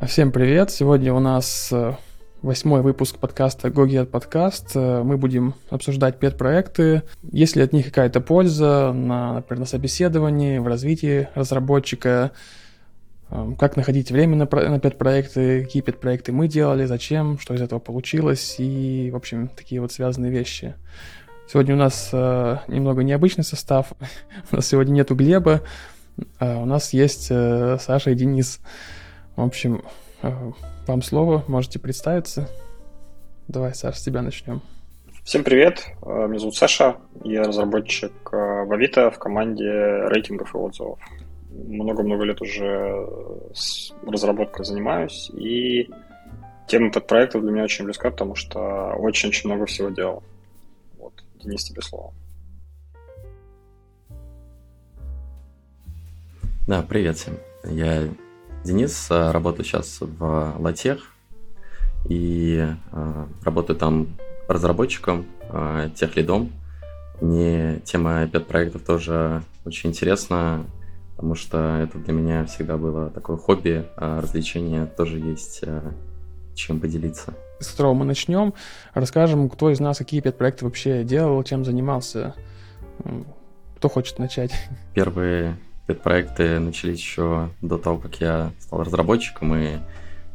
Всем привет! Сегодня у нас э, восьмой выпуск подкаста GoGet подкаст. Э, мы будем обсуждать пет-проекты. Есть ли от них какая-то польза, на, например, на собеседовании, в развитии разработчика, э, как находить время на, на пет-проекты, какие пет-проекты мы делали, зачем, что из этого получилось и, в общем, такие вот связанные вещи. Сегодня у нас э, немного необычный состав. у нас сегодня нету Глеба, а у нас есть э, Саша и Денис. В общем, э, вам слово, можете представиться. Давай, Саша, с тебя начнем. Всем привет, э, меня зовут Саша, я разработчик э, в Авито в команде рейтингов и отзывов. Много-много лет уже с разработкой занимаюсь, и тема подпроектов для меня очень близка, потому что очень-очень много всего делал. Вот, Денис, тебе слово. Да, привет всем. Я Денис, э, работаю сейчас в Латех и э, работаю там разработчиком, э, техлидом. Мне тема пет-проектов тоже очень интересна, потому что это для меня всегда было такое хобби, а развлечение тоже есть чем поделиться. С которого мы начнем, расскажем, кто из нас какие пет-проекты вообще делал, чем занимался. Кто хочет начать? Первые проекты начались еще до того, как я стал разработчиком, и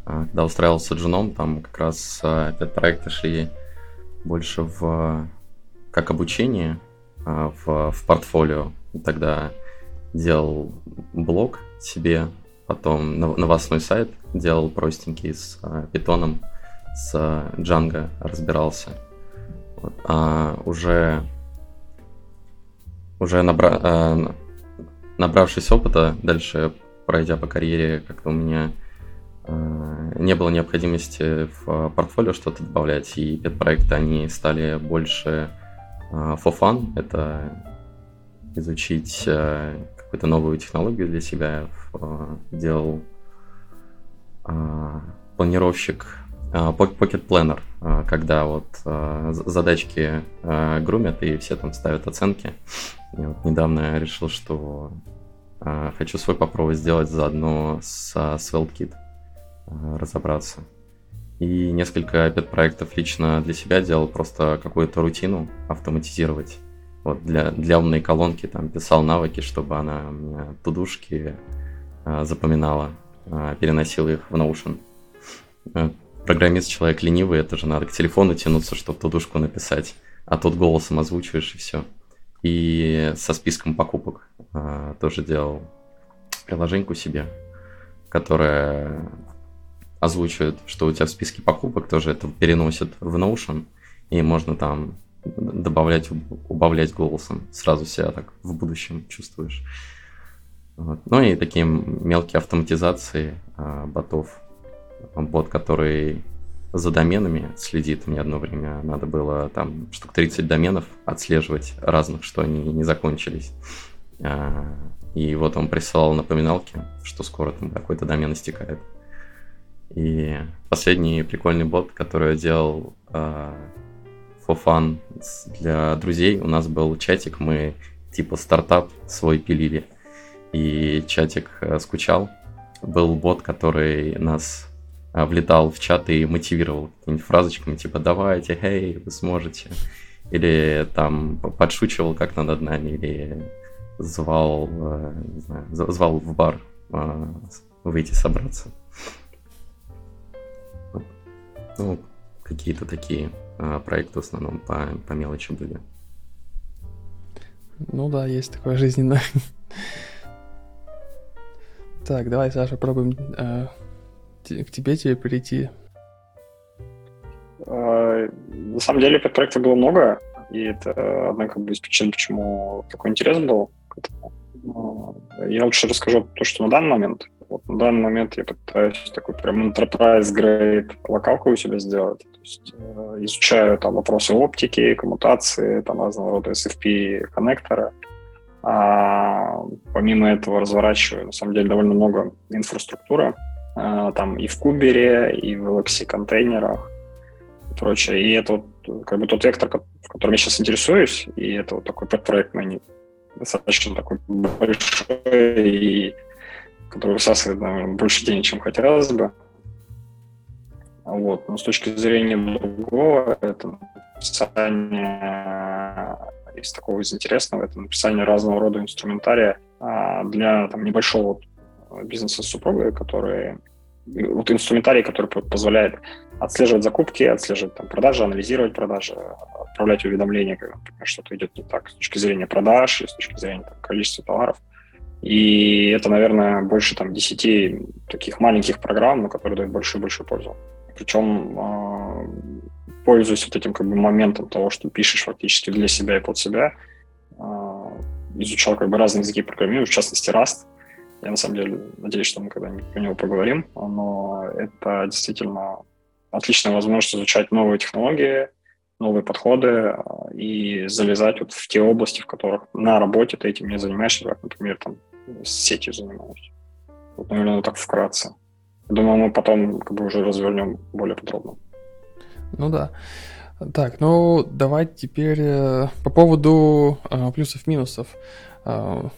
а, когда устраивался джуном, там как раз а, проекты шли больше в как обучение а, в, в портфолио. Тогда делал блог себе, потом новостной сайт делал простенький с питоном, с Django разбирался. Вот. А уже уже набра набравшись опыта, дальше пройдя по карьере, как-то у меня э, не было необходимости в портфолио что-то добавлять, и пет-проекты, они стали больше э, for fun, это изучить э, какую-то новую технологию для себя, э, делал э, планировщик э, Pocket Planner, э, когда вот э, задачки грумят и все там ставят оценки. Я вот недавно решил, что э, хочу свой попробовать сделать заодно со SvelteKit, э, разобраться. И несколько пет-проектов лично для себя делал просто какую-то рутину автоматизировать. Вот для, для умной колонки там писал навыки, чтобы она меня тудушки э, запоминала, э, переносила их в Notion. Программист человек ленивый, это же надо к телефону тянуться, чтобы тудушку написать. А тут голосом озвучиваешь и все. И со списком покупок а, тоже делал приложеньку себе, которая озвучивает, что у тебя в списке покупок, тоже это переносит в Notion, и можно там добавлять, убавлять голосом. Сразу себя так в будущем чувствуешь. Вот. Ну и такие мелкие автоматизации а, ботов. Бот, который за доменами следит. Мне одно время надо было там штук 30 доменов отслеживать разных, что они не закончились. А, и вот он присылал напоминалки, что скоро там какой-то домен истекает. И последний прикольный бот, который я делал uh, for fun для друзей, у нас был чатик, мы типа стартап свой пилили. И чатик э, скучал. Был бот, который нас а, влетал в чат и мотивировал какими-нибудь фразочками, типа «давайте, эй, вы сможете». Или там подшучивал как-то над нами, или звал, э, не знаю, звал в бар а, выйти собраться. Ну, какие-то такие а, проекты в основном по, по мелочи были. Ну да, есть такое жизненное. Так, давай, Саша, пробуем э, к тебе тебе прийти? А, на самом деле проектов было много, и это одна как бы из причин, почему такой интерес был. А, я лучше расскажу то, что на данный момент. Вот на данный момент я пытаюсь такой прям enterprise grade локалку у себя сделать. То есть э, изучаю там вопросы оптики, коммутации, там разного рода SFP коннектора. А помимо этого разворачиваю, на самом деле, довольно много инфраструктуры там и в кубере, и в LXC контейнерах и прочее. И это вот как бы тот вектор, в котором я сейчас интересуюсь, и это вот такой проект мой достаточно такой большой, и который высасывает наверное, больше денег, чем хотелось бы. Вот. Но с точки зрения другого, это написание из такого из интересного, это написание разного рода инструментария а, для там, небольшого бизнеса с супругой, который вот инструментарий, который позволяет отслеживать закупки, отслеживать там, продажи, анализировать продажи, отправлять уведомления, когда, что-то идет не так с точки зрения продаж, с точки зрения там, количества товаров. И это, наверное, больше там 10 таких маленьких программ, которые дают большую большую пользу. Причем э, пользуясь вот этим как бы моментом того, что пишешь фактически для себя и под себя, э, изучал как бы разные языки программирования, в частности Rust. Я на самом деле надеюсь, что мы когда-нибудь про него поговорим, но это действительно отличная возможность изучать новые технологии, новые подходы э, и залезать вот в те области, в которых на работе ты этим не занимаешься, как, например, там, с сетью занимаюсь. Вот, наверное, так вкратце. Думаю, мы потом как бы уже развернем более подробно. Ну да. Так, ну давайте теперь э, по поводу э, плюсов-минусов. Э,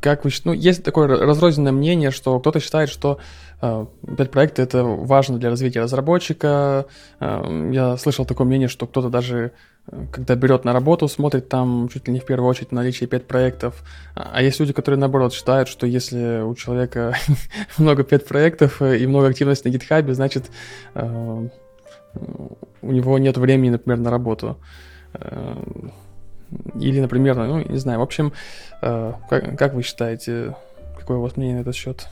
как вы, ну, есть такое разрозненное мнение, что кто-то считает, что э, пет-проекты это важно для развития разработчика. Э, я слышал такое мнение, что кто-то даже, когда берет на работу, смотрит там чуть ли не в первую очередь наличие пет-проектов. А есть люди, которые, наоборот, считают, что если у человека много пет-проектов и много активности на гитхабе, значит, э, у него нет времени, например, на работу. Или, например, ну, не знаю, в общем, э, как, как вы считаете, какое у вас мнение на этот счет?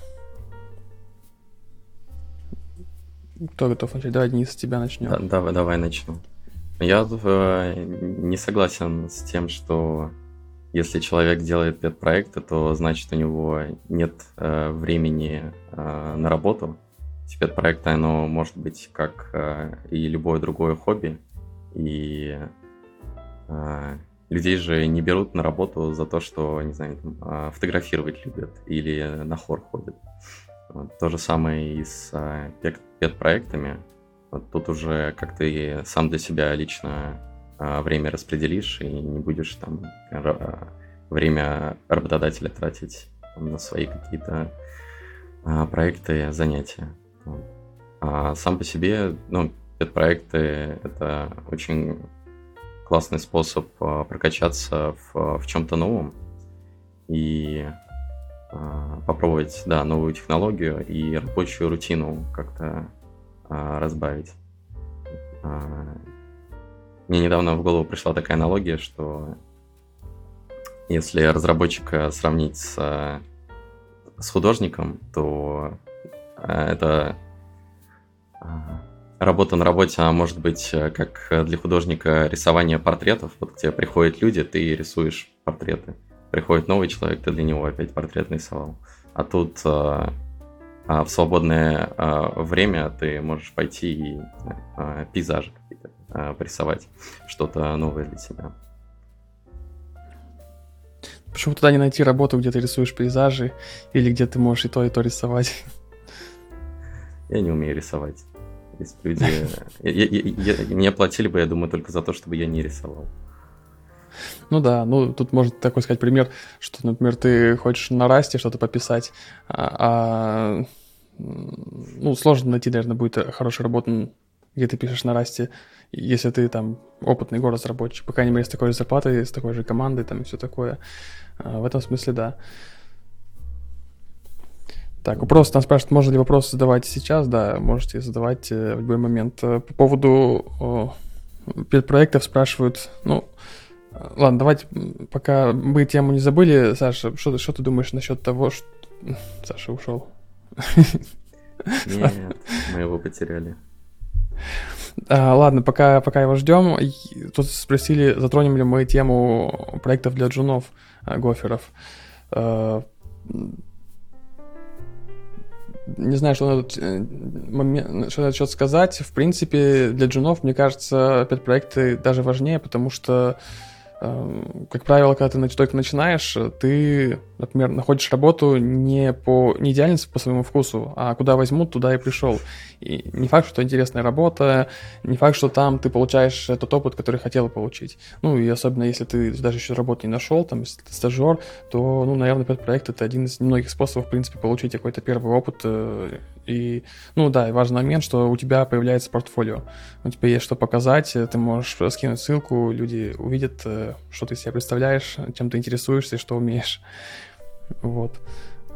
Кто готов начать? Давай, Денис, с тебя начнем. Да, давай, давай начну. Я э, не согласен с тем, что если человек делает пет-проекты, то значит у него нет э, времени э, на работу. Пет-проекты, оно может быть как э, и любое другое хобби. И э, Людей же не берут на работу за то, что, не знаю, а, фотографировать любят или на хор ходят. Вот. То же самое и с а, пет-проектами. Вот тут уже как ты сам для себя лично а, время распределишь и не будешь там время работодателя тратить на свои какие-то проекты, занятия. А сам по себе, ну, пет-проекты — это очень классный способ а, прокачаться в, в чем-то новом и а, попробовать, да, новую технологию и рабочую рутину как-то а, разбавить. Мне недавно в голову пришла такая аналогия, что если разработчика сравнить с, с художником, то это работа на работе, она может быть э, как для художника рисование портретов. Вот к тебе приходят люди, ты рисуешь портреты. Приходит новый человек, ты для него опять портрет нарисовал. А тут а, а, в свободное а, время ты можешь пойти и а, пейзажи какие-то а, порисовать, что-то новое для себя. Почему туда не найти работу, где ты рисуешь пейзажи, или где ты можешь и то, и то рисовать? Я не умею рисовать. Если люди... Я, я, я, мне платили бы, я думаю, только за то, чтобы я не рисовал. Ну да, ну тут можно такой сказать пример, что, например, ты хочешь на расте что-то пописать, а, а ну, сложно найти, наверное, будет хорошую работу, где ты пишешь на расте, если ты там опытный город-разработчик, по крайней мере, с такой же зарплатой, с такой же командой там и все такое. А, в этом смысле, да. Так, вопрос там спрашивают, можно ли вопрос задавать сейчас? Да, можете задавать э, в любой момент. Э, по поводу проектов спрашивают, ну, ладно, давайте, пока мы тему не забыли, Саша, что, что ты думаешь насчет того, что... Саша ушел. Нет, мы его потеряли. А, ладно, пока, пока его ждем, тут спросили, затронем ли мы тему проектов для джунов, э, гоферов не знаю, что надо, э, момент, что надо сказать. В принципе, для джунов, мне кажется, опять проекты даже важнее, потому что как правило, когда ты только начинаешь, ты, например, находишь работу не по не идеально по своему вкусу, а куда возьмут, туда и пришел. И не факт, что интересная работа, не факт, что там ты получаешь тот опыт, который хотел получить. Ну и особенно если ты даже еще работу не нашел, там, если ты стажер, то, ну, наверное, этот проект это один из немногих способов, в принципе, получить какой-то первый опыт э, и ну да, и важный момент, что у тебя появляется портфолио. У тебя есть что показать, ты можешь скинуть ссылку, люди увидят, э, что ты себя представляешь, чем ты интересуешься и что умеешь. Вот.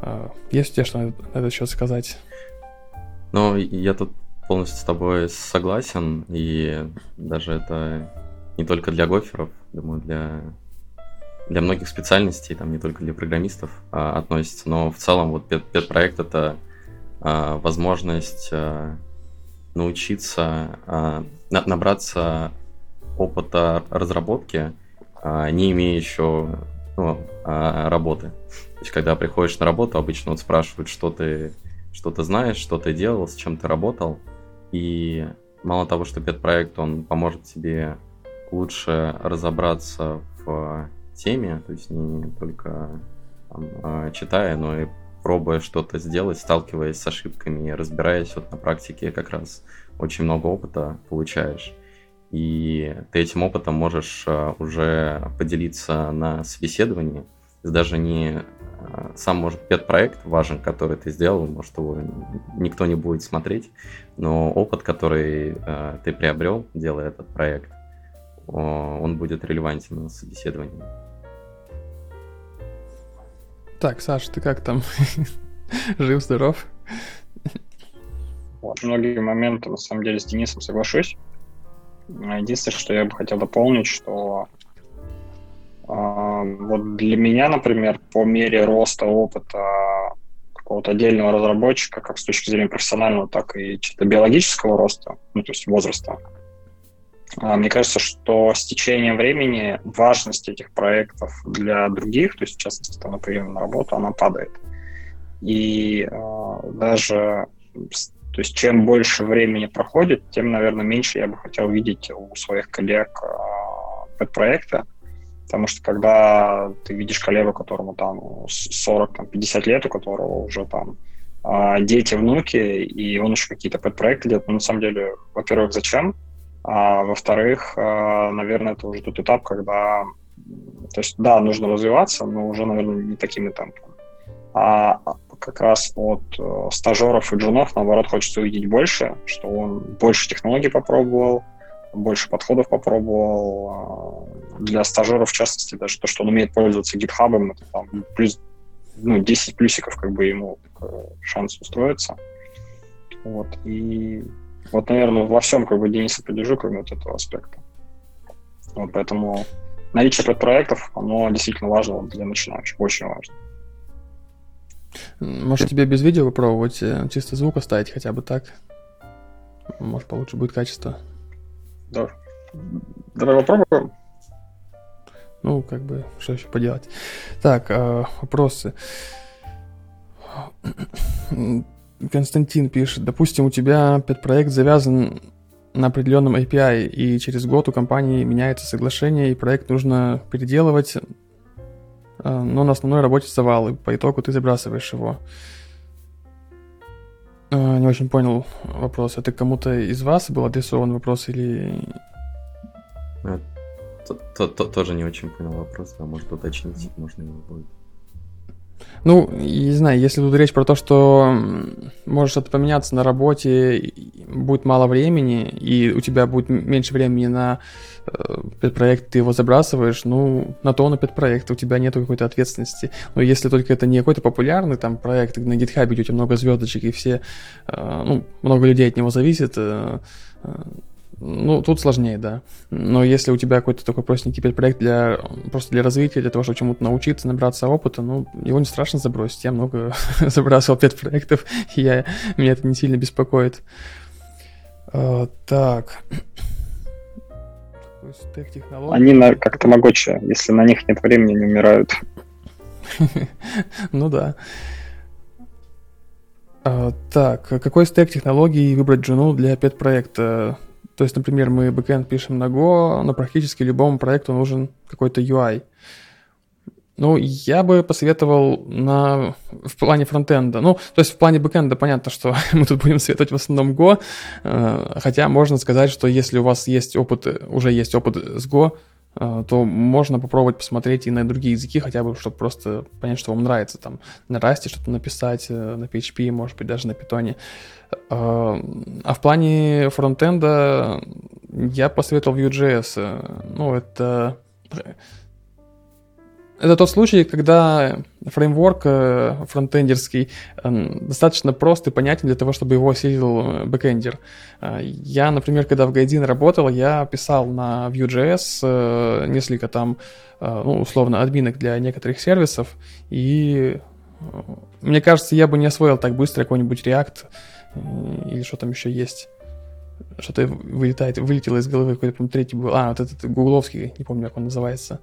А, есть у тебя что на этот счет сказать? Ну, я тут полностью с тобой согласен, и даже это не только для гоферов, думаю, для для многих специальностей, там не только для программистов а, относится, но в целом вот пет-проект это а, возможность а, научиться, на, набраться опыта разработки, не имея еще ну, работы. То есть, когда приходишь на работу, обычно вот спрашивают, что ты, что ты знаешь, что ты делал, с чем ты работал. И мало того, что пет-проект, он поможет тебе лучше разобраться в теме, то есть не только там, читая, но и пробуя что-то сделать, сталкиваясь с ошибками, разбираясь вот на практике как раз очень много опыта получаешь. И ты этим опытом можешь а, уже поделиться на собеседовании. Даже не а, сам, может, пет-проект важен, который ты сделал, может, его никто не будет смотреть, но опыт, который ты приобрел, делая этот проект, он будет релевантен на собеседовании. Так, Саша, ты как там? Жив-здоров? Вот, многие моменты, на самом деле, с Денисом соглашусь. Единственное, что я бы хотел дополнить, что э, вот для меня, например, по мере роста опыта какого-то отдельного разработчика, как с точки зрения профессионального, так и чисто биологического роста, ну, то есть возраста, мне кажется, что с течением времени важность этих проектов для других, то есть в частности там, на на работу, она падает. И э, даже то есть чем больше времени проходит, тем, наверное, меньше я бы хотел видеть у своих коллег э, подпроекта, потому что когда ты видишь коллегу, которому там 40-50 лет, у которого уже там дети, внуки, и он еще какие-то подпроекты делает, ну, на самом деле, во-первых, зачем? А во-вторых, э, наверное, это уже тот этап, когда, то есть, да, нужно развиваться, но уже, наверное, не такими темпами. А как раз от э, стажеров и джунов, наоборот, хочется увидеть больше, что он больше технологий попробовал, больше подходов попробовал. Э, для стажеров, в частности, даже то, что он умеет пользоваться GitHub, это там плюс, ну, 10 плюсиков как бы ему шанс устроиться. Вот. И вот, наверное, во всем как бы Дениса поддержу, кроме вот этого аспекта. Вот, поэтому наличие подпроектов, оно действительно важно для начинающих, очень важно. Может, тебе без видео попробовать, э, чисто звук оставить хотя бы так? Может, получше будет качество. Да. Давай попробуем. Ну, как бы, что еще поделать. Так, э, вопросы. Константин пишет, допустим, у тебя пет-проект завязан на определенном API, и через год у компании меняется соглашение, и проект нужно переделывать, э, но на основной работе завал, и по итогу ты забрасываешь его. Э, не очень понял вопрос. Это кому-то из вас был адресован вопрос или... Э, тоже не очень понял вопрос, а может уточнить, можно его будет. Ну, не знаю, если тут речь про то, что может что-то поменяться на работе, будет мало времени, и у тебя будет меньше времени на э, проект, ты его забрасываешь, ну, на то он и проект, у тебя нет какой-то ответственности. Но если только это не какой-то популярный там проект, на где у тебя много звездочек, и все, э, ну, много людей от него зависит, э, э ну, тут сложнее, да. Но если у тебя какой-то такой простенький проект для просто для развития, для того, чтобы чему-то научиться, набраться опыта, ну, его не страшно забросить. Я много забрасывал 5 проектов, и я, меня это не сильно беспокоит. А, так. Они на, как тамагочи, если на них нет времени, они умирают. ну да. А, так, какой стек технологий выбрать жену для пет-проекта? То есть, например, мы бэкэнд пишем на Go, но практически любому проекту нужен какой-то UI. Ну, я бы посоветовал на, в плане фронтенда. Ну, то есть в плане бэкенда понятно, что мы тут будем советовать в основном Go, э, хотя можно сказать, что если у вас есть опыт, уже есть опыт с Go, э, то можно попробовать посмотреть и на другие языки, хотя бы, чтобы просто понять, что вам нравится. Там на Rust что-то написать, э, на PHP, может быть, даже на Python. А, а в плане фронтенда я посоветовал Vue.js. Ну, это это тот случай, когда фреймворк э, фронтендерский достаточно прост и понятен для того, чтобы его осилил э, бэкендер. Э, я, например, когда в Гайдин работал, я писал на Vue.js несколько там, ну, условно, админок для некоторых сервисов, и мне кажется, я бы не освоил так быстро какой-нибудь React или что там еще есть. Что-то вылетает, вылетело из головы, какой-то, по третий был. А, вот этот гугловский, не помню, как он называется.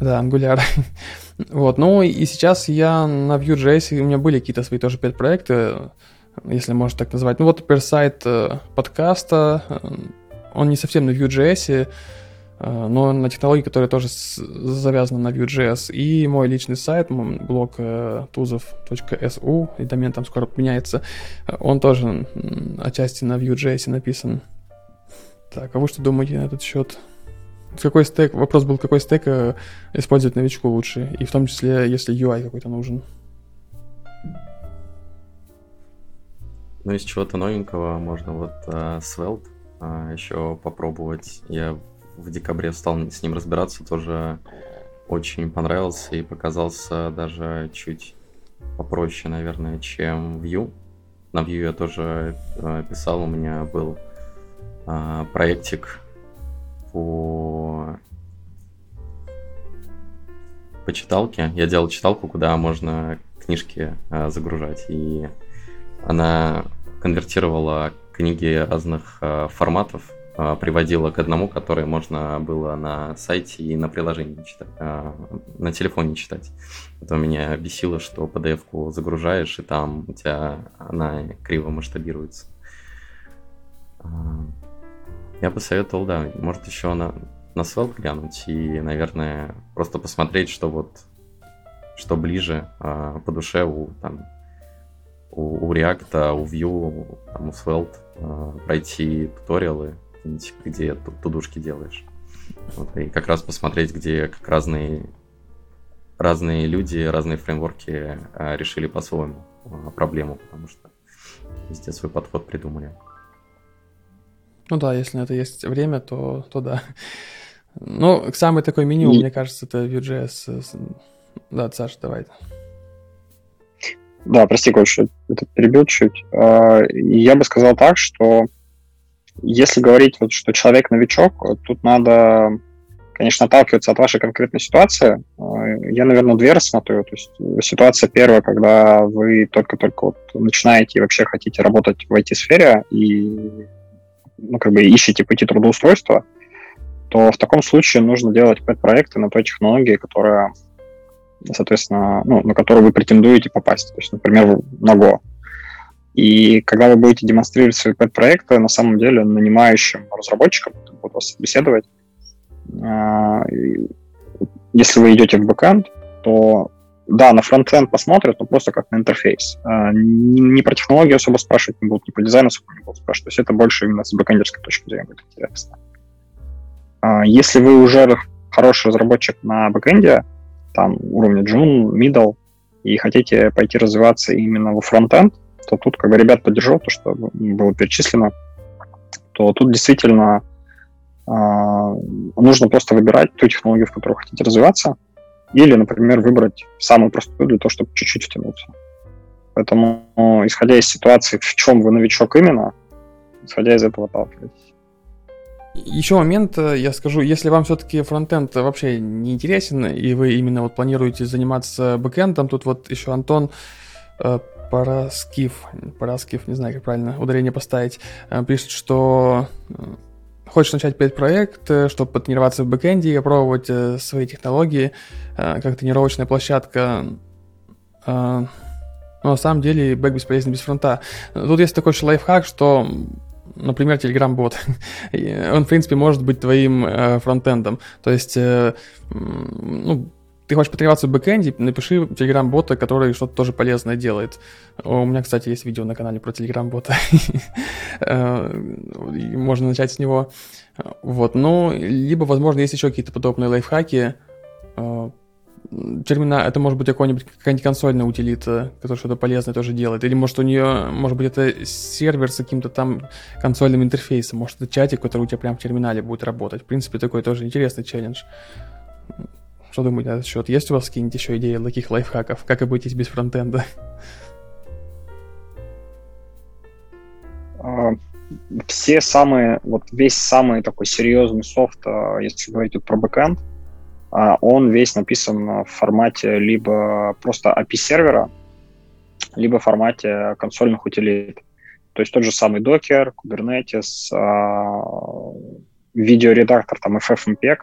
Да, Angular. вот, ну и сейчас я на Vue.js, у меня были какие-то свои тоже пять проекты, если можно так назвать. Ну вот, например, сайт э, подкаста, э, он не совсем на Vue.js, э, но на технологии, которые тоже завязаны на Vue.js. И мой личный сайт, блог tuzov.su, и домен там скоро поменяется, он тоже отчасти на Vue.js написан. Так, а вы что думаете на этот счет? какой стек, вопрос был, какой стек э, использовать новичку лучше, и в том числе, если UI какой-то нужен. Ну, из чего-то новенького можно вот uh, Svelte uh, еще попробовать. Я в декабре стал с ним разбираться, тоже очень понравился и показался даже чуть попроще, наверное, чем Vue. На Vue я тоже uh, писал, у меня был uh, проектик по по читалке. Я делал читалку, куда можно книжки э, загружать, и она конвертировала книги разных э, форматов, э, приводила к одному, который можно было на сайте и на приложении читать, э, на телефоне читать. Это меня бесило, что PDF-ку загружаешь, и там у тебя она криво масштабируется. Я бы советовал, да, может еще на, на Svelte глянуть и, наверное, просто посмотреть, что вот что ближе по душе у там у, у React, у Vue, там, у Svelte, пройти туториалы, где тудушки делаешь. Вот, и как раз посмотреть, где как разные разные люди, разные фреймворки э, решили по-своему э, проблему, потому что везде свой подход придумали. Ну да, если на это есть время, то, то да. Ну, самый такой минимум, И... мне кажется, это Vue.js. Да, Саша, давай. Да, прости, Кош, это перебил чуть. А, я бы сказал так, что если говорить, вот, что человек новичок, тут надо, конечно, отталкиваться от вашей конкретной ситуации. А, я, наверное, две рассмотрю. То есть ситуация первая, когда вы только-только вот начинаете и вообще хотите работать в IT-сфере, и ну, как бы ищете пути трудоустройства, то в таком случае нужно делать пэт-проекты на той технологии, которая, соответственно, ну, на которую вы претендуете попасть. То есть, например, на Go. И когда вы будете демонстрировать свои pet-проекты, на самом деле нанимающим разработчикам будут вас собеседовать, а, если вы идете в бэкэнд, то да, на фронтенд посмотрят, но просто как на интерфейс. А, не, про технологию особо спрашивать не будут, не про дизайн особо не будут спрашивать. То есть это больше именно с бэкэндерской точки зрения будет интересно. А, если вы уже хороший разработчик на бэкэнде, там уровня джун, Middle, и хотите пойти развиваться именно во фронтенд, то тут как бы ребят поддержу, то, что было перечислено, то тут действительно э, нужно просто выбирать ту технологию, в которой хотите развиваться, или, например, выбрать самую простую для того, чтобы чуть-чуть втянуться. Поэтому, исходя из ситуации, в чем вы новичок именно, исходя из этого отталкивайтесь. Еще момент, э, я скажу, если вам все-таки фронтенд вообще не интересен, и вы именно вот планируете заниматься бэкэндом, тут вот еще Антон э, Параскив, Параскив, не знаю, как правильно ударение поставить, э, пишет, что хочешь начать пет-проект, э, чтобы потренироваться в бэкэнде и опробовать э, свои технологии, э, как тренировочная площадка, но на самом деле бэк бесполезен без фронта. Тут есть такой еще лайфхак, что например, Telegram-бот. Он, в принципе, может быть твоим э, фронтендом. То есть, э, ну, ты хочешь потренироваться в бэкэнде, напиши телеграм-бота, который что-то тоже полезное делает. У меня, кстати, есть видео на канале про телеграм-бота. Э, можно начать с него. Вот, ну, либо, возможно, есть еще какие-то подобные лайфхаки. Э, терминал, это может быть какой-нибудь какая-нибудь консольная утилита, которая что-то полезное тоже делает, или может у нее, может быть это сервер с каким-то там консольным интерфейсом, может это чатик, который у тебя прямо в терминале будет работать. В принципе, такой тоже интересный челлендж. Что думаете на этот счет? Есть у вас какие-нибудь еще идеи таких лайфхаков? Как обойтись без фронтенда? А, все самые, вот весь самый такой серьезный софт, а, если говорить про бэкэнд, а, он весь написан в формате либо просто API-сервера, либо в формате консольных утилит. То есть тот же самый Docker, Kubernetes, видеоредактор, там FFmpeg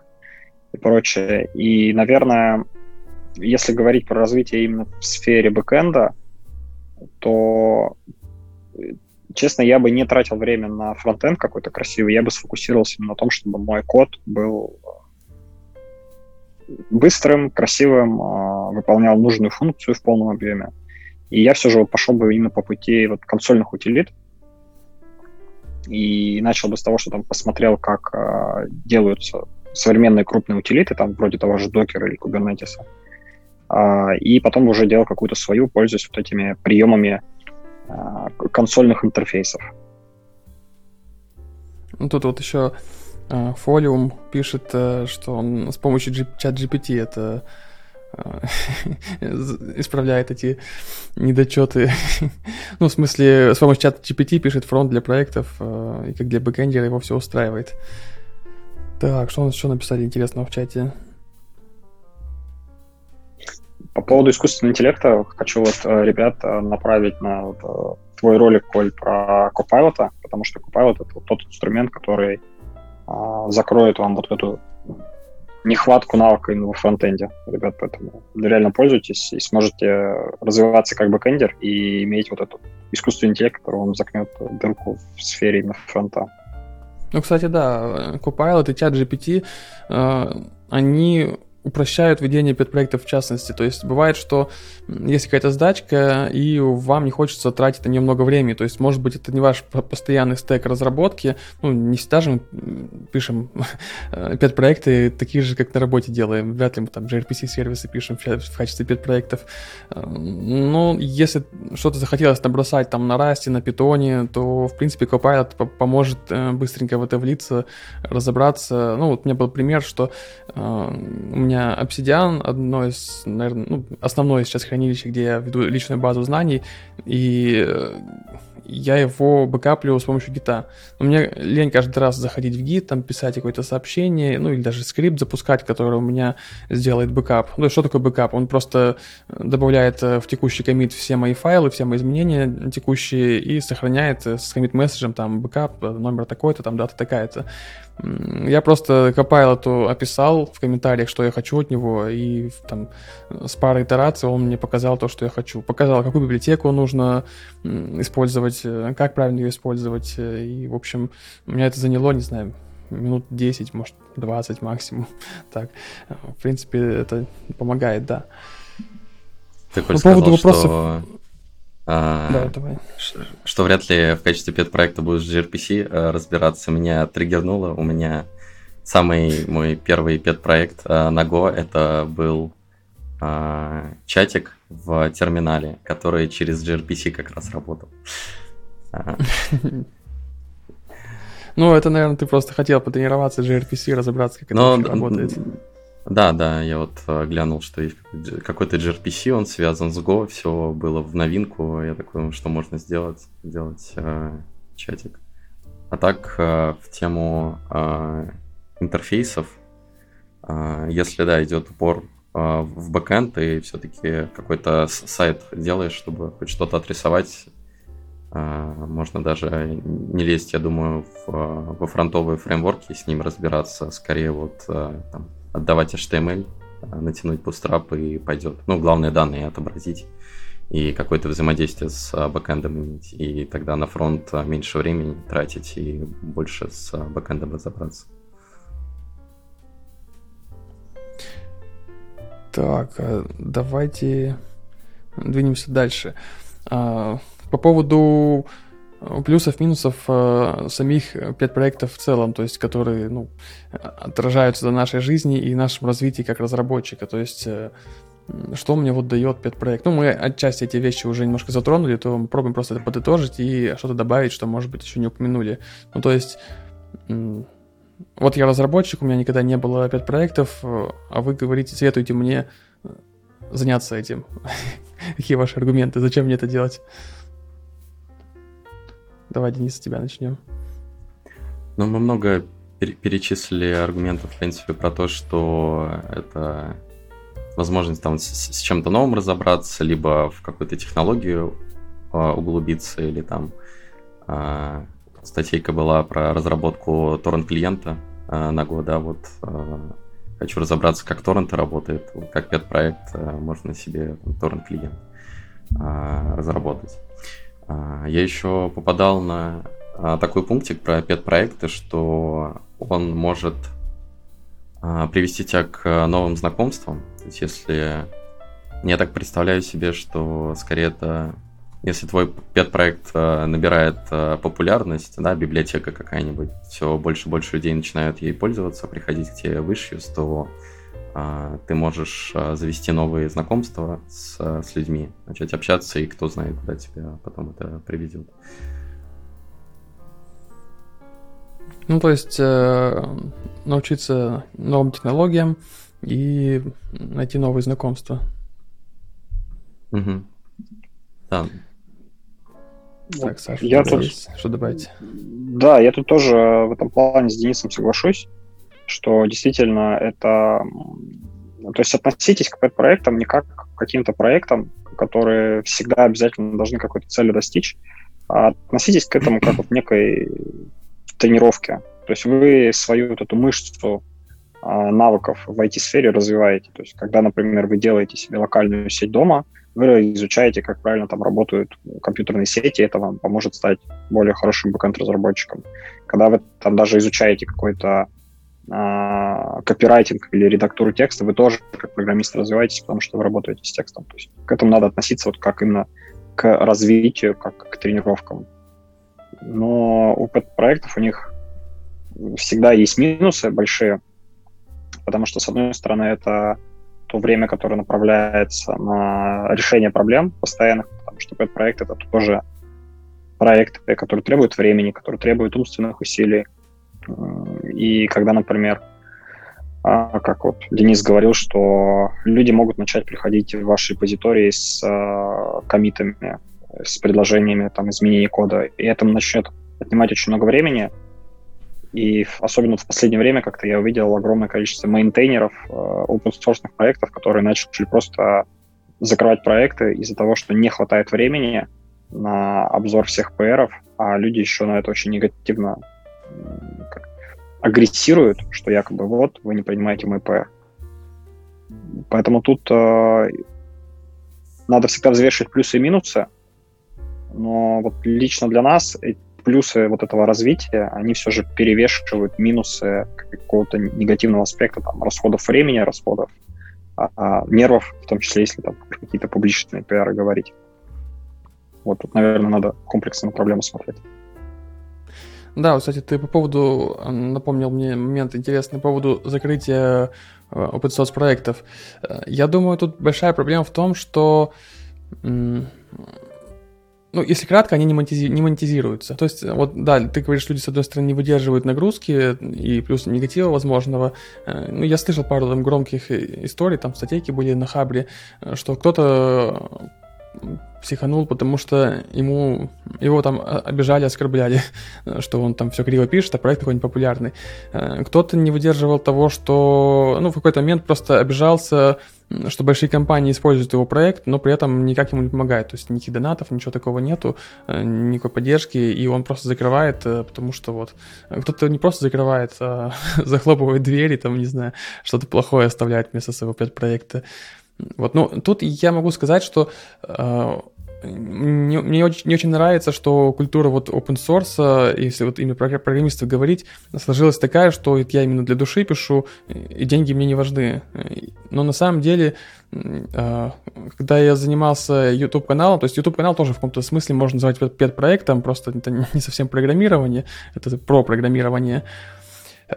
и прочее. И, наверное, если говорить про развитие именно в сфере бэкэнда, то Честно, я бы не тратил время на фронтенд какой-то красивый, я бы сфокусировался на том, чтобы мой код был э, быстрым, красивым, э, выполнял нужную функцию в полном объеме. И я все же пошел бы именно по пути вот консольных утилит, и начал бы с того, что там посмотрел, как э, делаются современные крупные утилиты, там вроде того же Docker или Kubernetes, э, и потом уже делал какую-то свою, пользуясь вот этими приемами Э, консольных интерфейсов. Ну, тут вот еще э, Фолиум пишет, э, что он с помощью чат GPT это исправляет эти недочеты. ну, в смысле, с помощью чата GPT пишет фронт для проектов, и как для бэкэндера его все устраивает. Так, что у нас еще написали интересного в чате? По поводу искусственного интеллекта хочу вот э, ребят э, направить на вот, э, твой ролик, Коль, про Copilot, потому что Copilot — это вот тот инструмент, который а, закроет вам вот эту нехватку навыка именно фронтенде. Ребят, поэтому реально пользуйтесь и сможете развиваться как бэкэндер и иметь вот этот искусственный интеллект, который вам заткнет дырку в сфере именно фронта. Ну, кстати, да, Copilot и ChatGPT, они упрощают ведение pet-проектов в частности. То есть бывает, что есть какая-то задачка, и вам не хочется тратить на нее много времени. То есть, может быть, это не ваш постоянный стек разработки. Ну, не всегда же мы пишем pet-проекты такие же, как на работе делаем. Вряд ли мы там gRPC-сервисы пишем в качестве pet-проектов. Но если что-то захотелось набросать там на Rust, на Python, то, в принципе, Copilot поможет э, быстренько в это влиться, разобраться. Ну, вот у меня был пример, что э, у меня меня Obsidian, одно из, наверное, ну, основное сейчас хранилище, где я веду личную базу знаний, и э, я его бэкаплю с помощью гита. Но мне лень каждый раз заходить в гит, там писать какое-то сообщение, ну или даже скрипт запускать, который у меня сделает бэкап. Ну что такое бэкап? Он просто добавляет э, в текущий commit все мои файлы, все мои изменения текущие и сохраняет с commit message ем там бэкап, номер такой-то, там дата такая-то. Я просто Copilot описал в комментариях, что я хочу от него, и там с парой итераций он мне показал то, что я хочу. Показал, какую библиотеку нужно использовать, э, как правильно ее использовать. Э, и, в общем, меня это заняло, не знаю, минут 10, может, 20 максимум. Так, в принципе, это помогает, да. Ты По поводу вопросов... Что а, да, давай. Что, что вряд ли в качестве пет-проекта будешь в gRPC а, разбираться, меня триггернуло. У меня самый мой первый пет-проект а, на Go это был а, чатик в терминале, который через gRPC как раз работал. А. Ну, это, наверное, ты просто хотел потренироваться gRPC, разобраться, как это работает. Да, да, я вот э, глянул, что какой-то gRPC, он связан с Go, все было в новинку, я такой, что можно сделать, сделать э, чатик. А так, э, в тему э, интерфейсов, э, если, да, идет упор э, в бэкэнд, и все-таки какой-то сайт делаешь, чтобы хоть что-то отрисовать, э, можно даже не лезть, я думаю, в, э, во фронтовые фреймворки, с ним разбираться, скорее вот там, отдавать HTML, э, натянуть bootstrap и пойдет. Ну, главное данные отобразить и какое-то взаимодействие с э, бэкэндом иметь. И тогда на фронт э, меньше времени тратить и больше с бэкэндом разобраться. Так, давайте двинемся дальше. А, по поводу плюсов, минусов э, самих пет-проектов в целом, то есть которые ну, отражаются на нашей жизни и нашем развитии как разработчика. То есть э, что мне вот дает пет-проект. Ну, мы отчасти эти вещи уже немножко затронули, то мы пробуем просто это подытожить и что-то добавить, что, может быть, еще не упомянули. Ну, то есть, вот я разработчик, у меня никогда не было пет-проектов, а вы говорите, советуете мне заняться этим. Какие ваши аргументы? Зачем мне это делать? Давай, Денис, с тебя начнем. Ну, мы много перечислили аргументов, в принципе, про то, что это возможность там с, с чем-то новым разобраться, либо в какую-то технологию э, углубиться, или там э, статейка была про разработку торрент-клиента э, на год, да, вот э, хочу разобраться, как торренты работают, как пет-проект э, можно себе торрент-клиент э, разработать. Э, я еще попадал на э, такой пунктик про пет-проекты, что он может а, привести тебя к новым знакомствам. То есть если... Я так представляю себе, что скорее это... Если твой пет-проект а, набирает а, популярность, да, библиотека какая-нибудь, все больше и больше людей начинают ей пользоваться, приходить к тебе в issues, то ты можешь завести новые знакомства с, с людьми, начать общаться, и кто знает, куда тебя потом это приведет. Ну, то есть э, научиться новым технологиям и найти новые знакомства. Угу. Да. Так, Саша, я тут... что добавить? Да, я тут тоже в этом плане с Денисом соглашусь, что действительно это... То есть относитесь к проектам не как к каким-то проектам, которые всегда обязательно должны какой-то цели достичь, а относитесь к этому как вот некой тренировки. То есть вы свою вот эту мышцу а, навыков в IT-сфере развиваете. То есть когда, например, вы делаете себе локальную сеть дома, вы изучаете, как правильно там работают компьютерные сети, это вам поможет стать более хорошим бэкэнд-разработчиком. Когда вы там даже изучаете какой-то копирайтинг или редактуру текста, вы тоже как программист развиваетесь, потому что вы работаете с текстом. То есть к этому надо относиться вот как именно к развитию, как к тренировкам но у проектов у них всегда есть минусы большие, потому что, с одной стороны, это то время, которое направляется на решение проблем постоянных, потому что проект это тоже проекты, которые требуют времени, которые требуют умственных усилий. И когда, например, а, как вот Денис говорил, что люди могут начать приходить в ваши репозитории с а, комитами, с предложениями там, изменения кода, и это начнет отнимать очень много времени. И особенно в последнее время как-то я увидел огромное количество мейнтейнеров э, open source проектов, которые начали просто закрывать проекты из-за того, что не хватает времени на обзор всех PR, а люди еще на это очень негативно агрессируют, что якобы вот, вы не принимаете мой PR. Поэтому тут э, надо всегда взвешивать плюсы и минусы, но вот лично для нас плюсы вот этого развития, они все же перевешивают минусы какого-то негативного аспекта, там, расходов времени, расходов а, а, нервов, в том числе, если там какие-то публичные пиары говорить. Вот тут, наверное, надо комплексно на проблему смотреть. Да, кстати, ты по поводу, напомнил мне момент интересный, по поводу закрытия э, open source проектов. Э, я думаю, тут большая проблема в том, что ну, если кратко, они не, монетизи- не монетизируются. То есть, вот, да, ты говоришь, люди, с одной стороны, не выдерживают нагрузки и плюс негатива возможного. Э, ну, я слышал пару там громких историй, там статейки были на Хабре, э, что кто-то психанул, потому что ему его там обижали, оскорбляли, что он там все криво пишет, а проект такой непопулярный. Э, кто-то не выдерживал того, что ну, в какой-то момент просто обижался, что большие компании используют его проект, но при этом никак ему не помогает. То есть никаких донатов, ничего такого нету, э, никакой поддержки, и он просто закрывает, э, потому что вот кто-то не просто закрывает, а захлопывает двери, там, не знаю, что-то плохое оставляет вместо своего проекта. Вот, ну, тут я могу сказать, что э, мне, мне очень, не очень нравится, что культура вот open source, если вот именно про программистов говорить, сложилась такая, что я именно для души пишу, и деньги мне не важны. Но на самом деле, а, когда я занимался YouTube-каналом, то есть YouTube-канал тоже в каком-то смысле можно назвать пет-проектом, просто это не совсем программирование, это про программирование.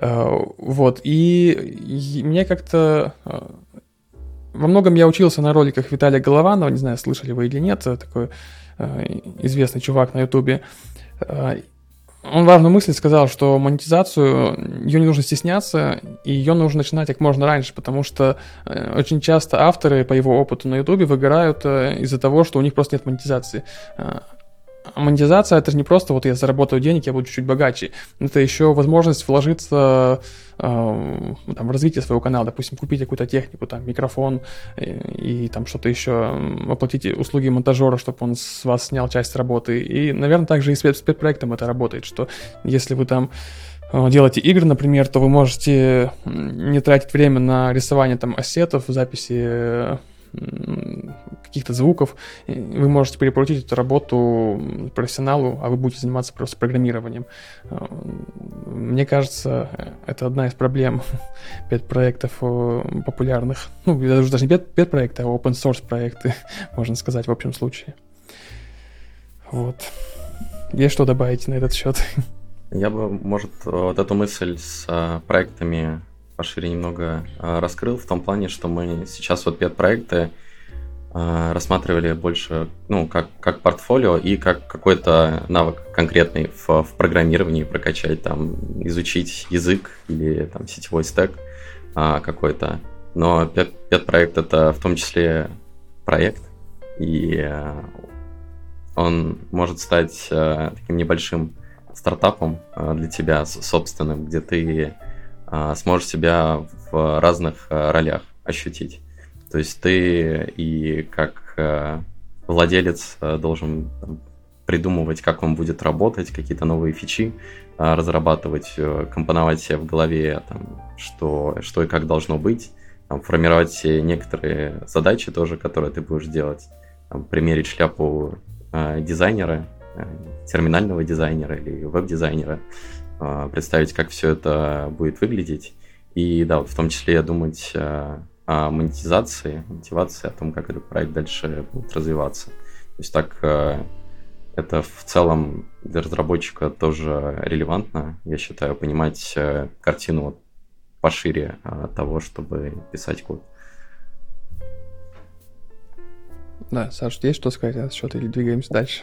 Вот, и мне как-то во многом я учился на роликах Виталия Голованова, не знаю, слышали вы или нет, такой э, известный чувак на Ютубе. Э, он важную мысль сказал, что монетизацию, ее не нужно стесняться, и ее нужно начинать как можно раньше, потому что э, очень часто авторы, по его опыту на Ютубе, выгорают э, из-за того, что у них просто нет монетизации. Э, монетизация это не просто вот я заработаю денег, я буду чуть-чуть богаче. Это еще возможность вложиться э, там, в развитие своего канала, допустим, купить какую-то технику, там, микрофон и, и там что-то еще, оплатить услуги монтажера, чтобы он с вас снял часть работы. И, наверное, также и с спецпроектом это работает, что если вы там э, делаете игры, например, то вы можете не тратить время на рисование там ассетов, записи каких-то звуков, вы можете перепоручить эту работу профессионалу, а вы будете заниматься просто программированием. А, мне кажется, это одна из проблем пет-проектов популярных. Ну, даже, даже не пет-проекты, а open source проекты, можно сказать, в общем случае. Вот. Есть что добавить на этот счет? Я бы, может, вот эту мысль с а, проектами пошире немного а, раскрыл, в том плане, что мы сейчас вот пет-проекты а, рассматривали больше, ну, как, как портфолио и как какой-то навык конкретный в, в программировании прокачать, там, изучить язык или там сетевой стек а, какой-то. Но пет-проект это в том числе проект, и а, он может стать таким небольшим стартапом для тебя собственным, где ты сможешь себя в разных а, ролях ощутить. То есть ты и как а, владелец должен придумывать, как он будет работать, какие-то новые фичи разрабатывать, э, компоновать себе в голове, там, что, что и как должно быть, там, формировать некоторые задачи тоже, которые ты будешь делать, там, примерить шляпу э, дизайнера, э, терминального дизайнера или веб-дизайнера, а, представить, как все это будет выглядеть. И да, в том числе думать а, о монетизации, мотивации, о том, как этот проект дальше будет развиваться. То есть так а, это в целом для разработчика тоже релевантно, я считаю, понимать картину пошире того, чтобы писать код. Да, Саш, есть что сказать а что-то или двигаемся дальше?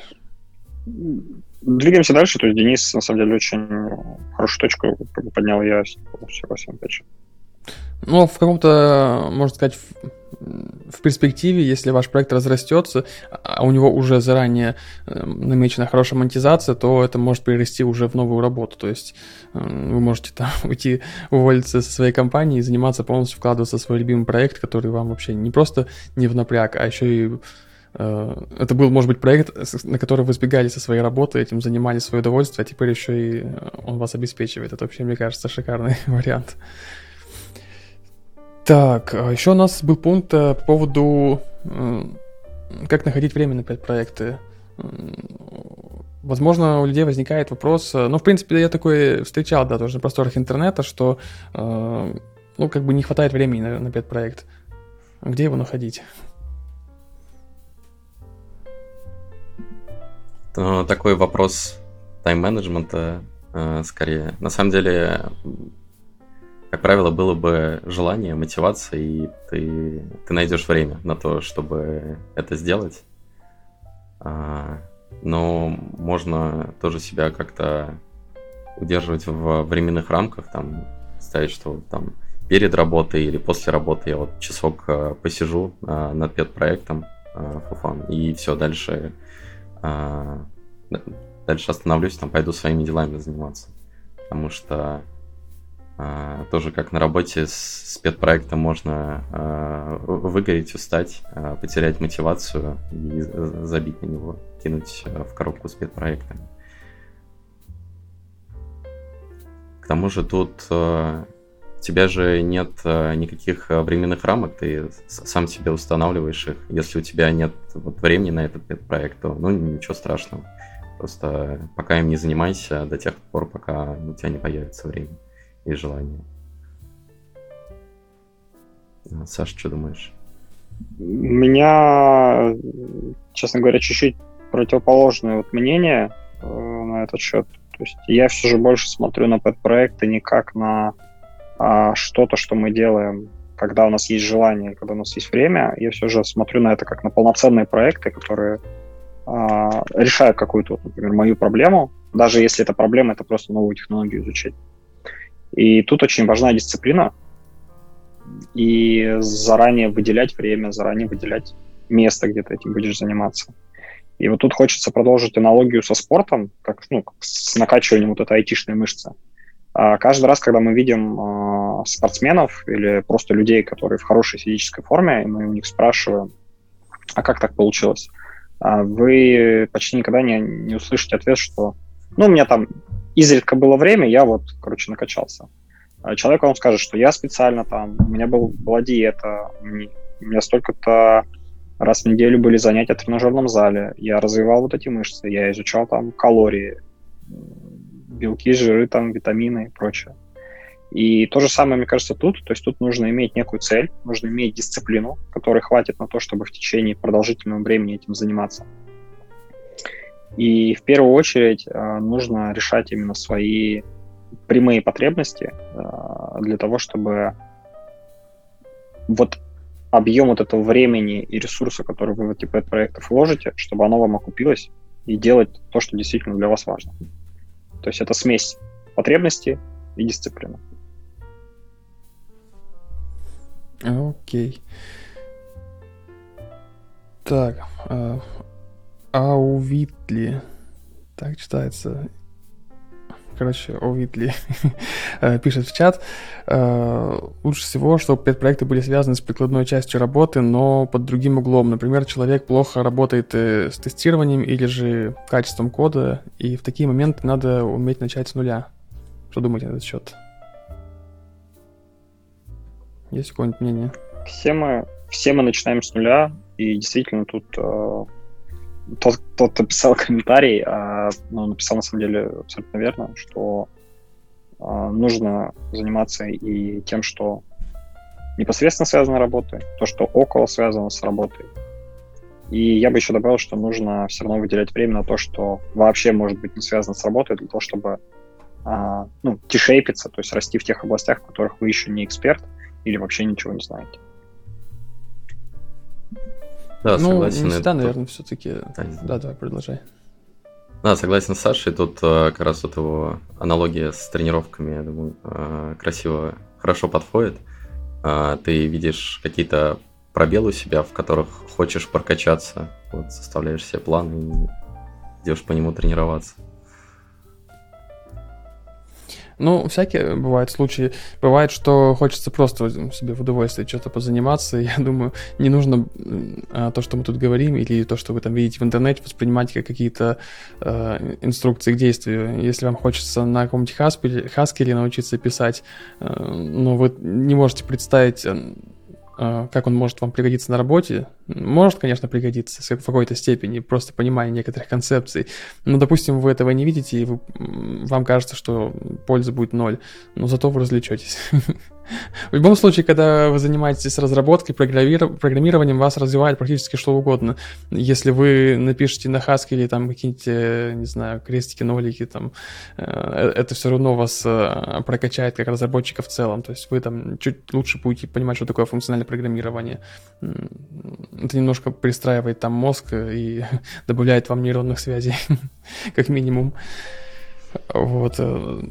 Двигаемся дальше. То есть Денис, на самом деле, очень хорошую точку поднял я согласен, опять же. Ну, в каком-то, можно сказать, в, в перспективе, если ваш проект разрастется, а у него уже заранее э, намечена хорошая монетизация, то это может перерасти уже в новую работу. То есть э, вы можете там уйти, уволиться со своей компании и заниматься полностью вкладываться в свой любимый проект, который вам вообще не просто не в напряг, а еще и это был, может быть, проект, на который вы сбегали со своей работы, этим занимались свое удовольствие, а теперь еще и э, он вас обеспечивает. Это вообще, мне кажется, шикарный вариант. Так, а еще у нас был пункт э, по поводу, как находить время на проекты. Возможно, у людей возникает вопрос, ну, в принципе, я такой встречал, да, тоже на просторах интернета, что, ну, как бы не хватает времени на, на пет-проект. Где его находить? Ну, такой вопрос тайм-менеджмента э, скорее. На самом деле, как правило, было бы желание, мотивация, и ты, ты найдешь время на то, чтобы это сделать. А, но можно тоже себя как-то удерживать в временных рамках, там, ставить, что там перед работой или после работы я вот часок э, посижу э, над пет-проектом for и все, дальше а, дальше остановлюсь, там пойду своими делами заниматься. Потому что а, тоже как на работе с, с педпроектом можно а, выгореть, устать, а, потерять мотивацию и забить на него, кинуть а, в коробку с у тебя же нет э, никаких э, временных рамок, ты сам себе устанавливаешь их. Если у тебя нет вот времени на этот проект, то ну ничего страшного. Просто пока им не занимайся до тех пор, пока у тебя не появится время и желание. Саша, что думаешь? У меня, честно говоря, чуть-чуть противоположное вот мнение э, на этот счет. То есть я все же больше смотрю на пэт-проекты не как на а, что-то, что мы делаем, когда у нас есть желание, когда у нас есть время. Я все же смотрю на это как на полноценные проекты, которые а, решают какую-то, например, мою проблему, даже если эта проблема, это просто новую технологию изучить. И тут очень важна дисциплина, и заранее выделять время, заранее выделять место, где ты этим будешь заниматься. И вот тут хочется продолжить аналогию со спортом, как ну, с накачиванием вот этой айтишной мышцы. А каждый раз, когда мы видим а, спортсменов или просто людей, которые в хорошей физической форме, и мы у них спрашиваем, а как так получилось? А вы почти никогда не, не услышите ответ, что ну, у меня там изредка было время, я вот, короче, накачался. Человек вам скажет, что я специально там, у меня был, была диета, у меня столько-то раз в неделю были занятия в тренажерном зале, я развивал вот эти мышцы, я изучал там калории, белки, жиры, там, витамины и прочее. И то же самое, мне кажется, тут. То есть тут нужно иметь некую цель, нужно иметь дисциплину, которой хватит на то, чтобы в течение продолжительного времени этим заниматься. И в первую очередь э, нужно решать именно свои прямые потребности э, для того, чтобы вот объем вот этого времени и ресурса, который вы в эти проектов вложите, чтобы оно вам окупилось и делать то, что действительно для вас важно. То есть это смесь потребности и дисциплины. Окей. Так. А, Аувитли. Так читается. Короче, Овитли э, пишет в чат. Э, лучше всего, чтобы педпроекты были связаны с прикладной частью работы, но под другим углом. Например, человек плохо работает э, с тестированием или же качеством кода, и в такие моменты надо уметь начать с нуля. Что думаете на этот счет? Есть какое-нибудь мнение? Все мы, все мы начинаем с нуля, и действительно тут тот, тот, кто писал комментарий, э, ну, написал на самом деле абсолютно верно, что э, нужно заниматься и тем, что непосредственно связано с работой, то, что около связано с работой. И я бы еще добавил, что нужно все равно выделять время на то, что вообще может быть не связано с работой, для того, чтобы а, ну, тишейпиться, то есть расти в тех областях, в которых вы еще не эксперт, или вообще ничего не знаете. Да, ну, согласен. Не всегда, это... наверное, все-таки. Да, да, продолжай. Да, согласен с Сашей. Тут э, как раз вот его аналогия с тренировками, я думаю, э, красиво, хорошо подходит. Э, ты видишь какие-то пробелы у себя, в которых хочешь прокачаться, вот составляешь себе план и идешь по нему тренироваться. Ну, всякие бывают случаи. Бывает, что хочется просто себе в удовольствие что-то позаниматься. Я думаю, не нужно а, то, что мы тут говорим, или то, что вы там видите в интернете, воспринимать как какие-то э, инструкции к действию. Если вам хочется на каком-нибудь хаскеле научиться писать, э, но вы не можете представить а, как он может вам пригодиться на работе. Может, конечно, пригодиться в какой-то степени, просто понимание некоторых концепций. Но, допустим, вы этого не видите, и вы, вам кажется, что польза будет ноль, но зато вы развлечетесь. В любом случае, когда вы занимаетесь разработкой, программированием, вас развивает практически что угодно. Если вы напишете на Haskell или там какие-нибудь, э, не знаю, крестики, нолики, там, э, э, это все равно вас прокачает как разработчика в целом. То есть вы там чуть лучше будете понимать, что такое функциональное программирование. Это немножко пристраивает там мозг и добавляет вам нейронных связей, как минимум. Вот. Э,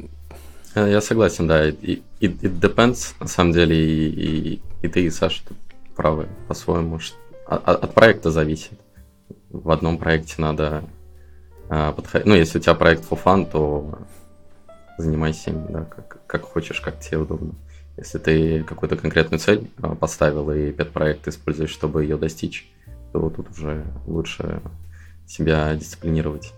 я согласен, да. И it, it depends, на самом деле, и, и, и ты, и Саша правы по-своему. От, от проекта зависит. В одном проекте надо а, подходить. Ну, если у тебя проект for fun, то занимайся им, да, как, как хочешь, как тебе удобно. Если ты какую-то конкретную цель а, поставил и пет-проект используешь, чтобы ее достичь, то тут уже лучше себя дисциплинировать.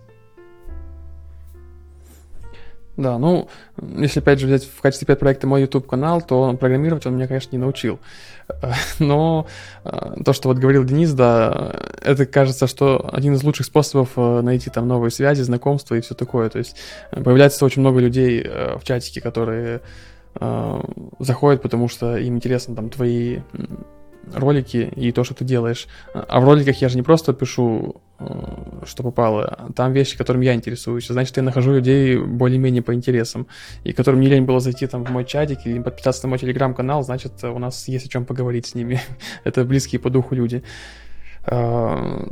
Да, ну, если опять же взять в качестве пет-проекта мой YouTube-канал, то программировать он меня, конечно, не научил. Но э, то, что вот говорил Денис, да, это кажется, что один из лучших способов э, найти там новые связи, знакомства и все такое. То есть э, появляется очень много людей в чатике, которые заходят, потому что им интересно там твои ролики и то, что ты делаешь. А в роликах я же не просто пишу, э, что попало, там вещи, которыми я интересуюсь. Значит, я нахожу людей более-менее по интересам, и которым не лень было зайти там в мой чатик или подписаться на мой телеграм-канал, значит, у нас есть о чем поговорить с ними. Это близкие по духу люди. А,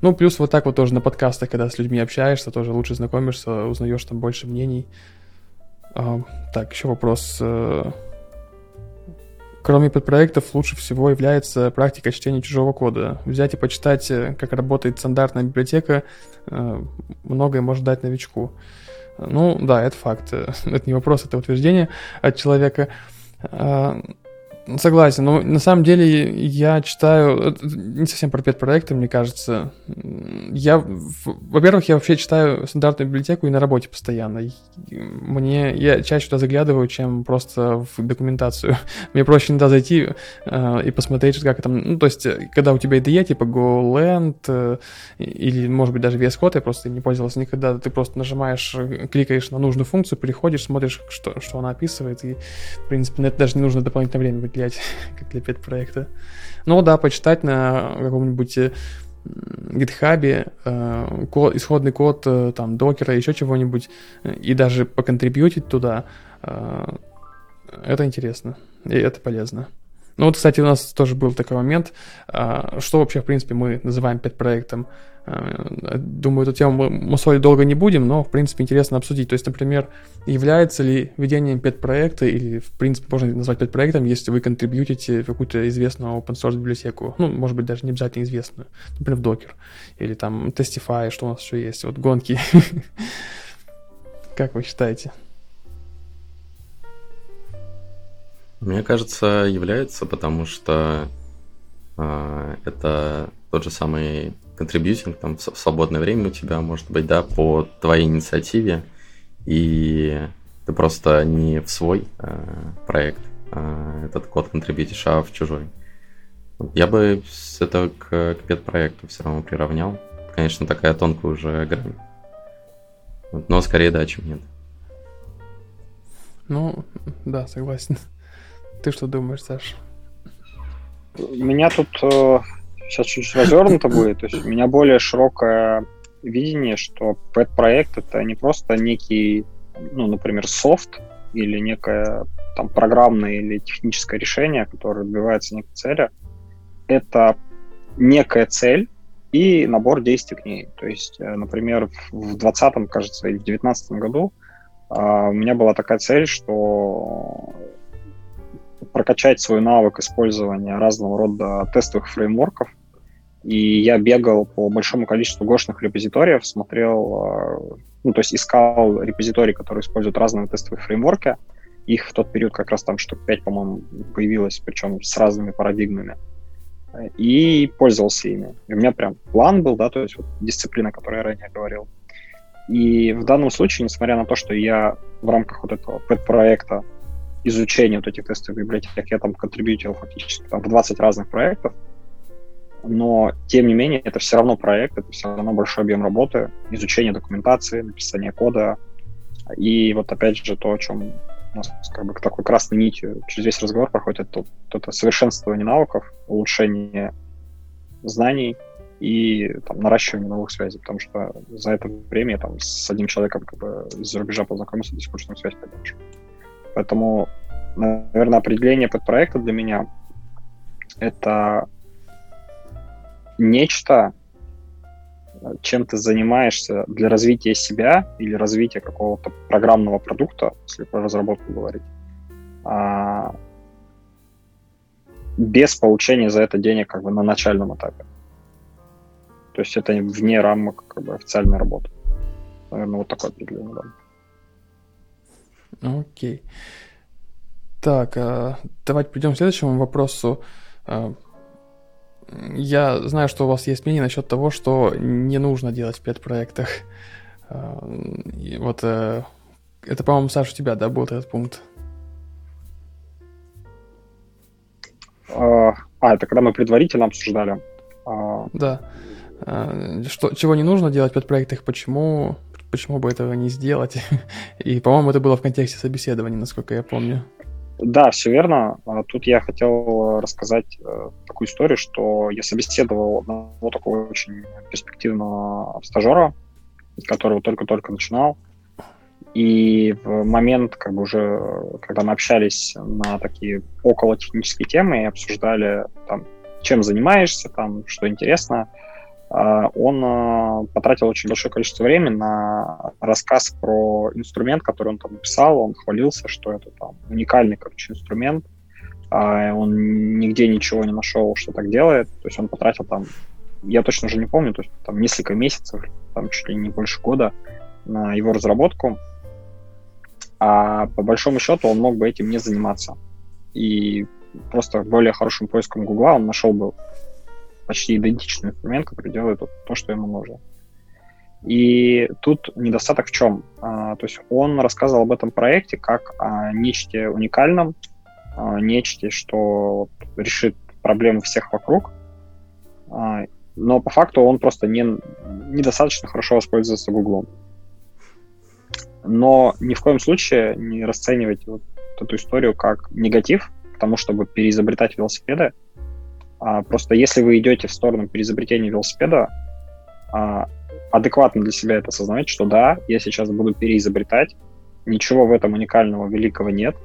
ну, плюс вот так вот тоже на подкастах, когда с людьми общаешься, тоже лучше знакомишься, узнаешь там больше мнений. А, так, еще вопрос. Э, Кроме подпроектов, лучше всего является практика чтения чужого кода. Взять и почитать, э, как работает стандартная библиотека, э, многое может дать новичку. Ну, да, это факт. Это не вопрос, это утверждение от человека. А, Согласен, но на самом деле я читаю, не совсем про пет-проекты, мне кажется. Я, во-первых, я вообще читаю стандартную библиотеку и на работе постоянно. Мне, я чаще туда заглядываю, чем просто в документацию. Мне проще иногда зайти э, и посмотреть, как там, ну, то есть, когда у тебя IDE, типа GoLand, э, или, может быть, даже VS Code, я просто не пользовался никогда, ты просто нажимаешь, кликаешь на нужную функцию, переходишь, смотришь, что, что она описывает, и, в принципе, на это даже не нужно дополнительное время выделять, как для пет-проекта. Ну да, почитать на каком-нибудь гитхабе э, код, исходный код э, там докера, еще чего-нибудь, э, и даже поконтрибьютить туда, э, это интересно, и это полезно. Ну вот, кстати, у нас тоже был такой момент, а, что вообще, в принципе, мы называем пет-проектом. А, думаю, эту тему мы мусолить долго не будем, но, в принципе, интересно обсудить. То есть, например, является ли ведением пет-проекта, или, в принципе, можно назвать пет-проектом, если вы контрибьютите какую-то известную open-source библиотеку, ну, может быть, даже не обязательно известную, например, в Docker, или там Testify, что у нас еще есть, вот гонки. Как вы считаете? Мне кажется, является, потому что э, это тот же самый контрибьютинг там в свободное время у тебя может быть, да, по твоей инициативе, и ты просто не в свой э, проект э, этот код контрибьютишь, а в чужой. Я бы это к, к пет-проекту все равно приравнял. Конечно, такая тонкая уже грань. Но скорее да, чем нет. Ну, да, согласен. Ты что думаешь, Саш? Меня тут э, сейчас чуть-чуть развернуто будет. То есть у меня более широкое видение, что пэт-проект это не просто некий, ну, например, софт или некое там программное или техническое решение, которое добивается некой цели. Это некая цель и набор действий к ней. То есть, э, например, в 2020, кажется, или в 2019 году а, у меня была такая цель, что прокачать свой навык использования разного рода тестовых фреймворков. И я бегал по большому количеству гошных репозиториев, смотрел, э, ну, то есть искал репозитории, которые используют разные тестовые фреймворки. Их в тот период как раз там штук 5, по-моему, появилось, причем с разными парадигмами. И пользовался ими. И у меня прям план был, да, то есть вот дисциплина, о которой я ранее говорил. И в данном случае, несмотря на то, что я в рамках вот этого проекта изучения вот этих тестовых библиотек. Я там контрибьютил фактически там, в 20 разных проектов, но, тем не менее, это все равно проект, это все равно большой объем работы, изучение документации, написание кода. И вот опять же то, о чем у нас как бы такой красной нитью через весь разговор проходит, это, это совершенствование навыков, улучшение знаний и там, наращивание новых связей, потому что за это время я там с одним человеком как бы из-за рубежа познакомился, до сих пор связь поддерживаю. Поэтому, наверное, определение подпроекта для меня — это нечто, чем ты занимаешься для развития себя или развития какого-то программного продукта, если про разработку говорить, а, без получения за это денег как бы на начальном этапе. То есть это вне рамок как бы, официальной работы. Наверное, вот такое определение. Окей. Так, а, давайте перейдем к следующему вопросу. А, я знаю, что у вас есть мнение насчет того, что не нужно делать в пет-проектах. А, вот э, Это, по-моему, Саша, у тебя, да, был этот пункт? А, это когда мы предварительно обсуждали. Да. Что, чего не нужно делать в подпроектах, почему, почему бы этого не сделать? И, по-моему, это было в контексте собеседования, насколько я помню. Да, все верно. Тут я хотел рассказать э, такую историю, что я собеседовал одного такого очень перспективного стажера, который только-только начинал. И в момент, как бы уже, когда мы общались на такие около технические темы и обсуждали, там, чем занимаешься, там, что интересно, а, он а, потратил очень большое количество времени на рассказ про инструмент, который он там написал. Он хвалился, что это там уникальный, короче, инструмент. А, он нигде ничего не нашел, что так делает. То есть он потратил там, я точно уже не помню, то есть там несколько месяцев, там чуть ли не больше года на его разработку. А по большому счету он мог бы этим не заниматься. И просто более хорошим поиском Гугла он нашел бы почти идентичный инструмент, который делает то, что ему нужно. И тут недостаток в чем? А, то есть он рассказывал об этом проекте как о нечте уникальном, о нечте, что решит проблемы всех вокруг, а, но по факту он просто не, недостаточно хорошо воспользуется Гуглом но ни в коем случае не расценивать вот эту историю как негатив к тому, чтобы переизобретать велосипеды. А просто если вы идете в сторону переизобретения велосипеда, а, адекватно для себя это осознавать, что да, я сейчас буду переизобретать, ничего в этом уникального, великого нет,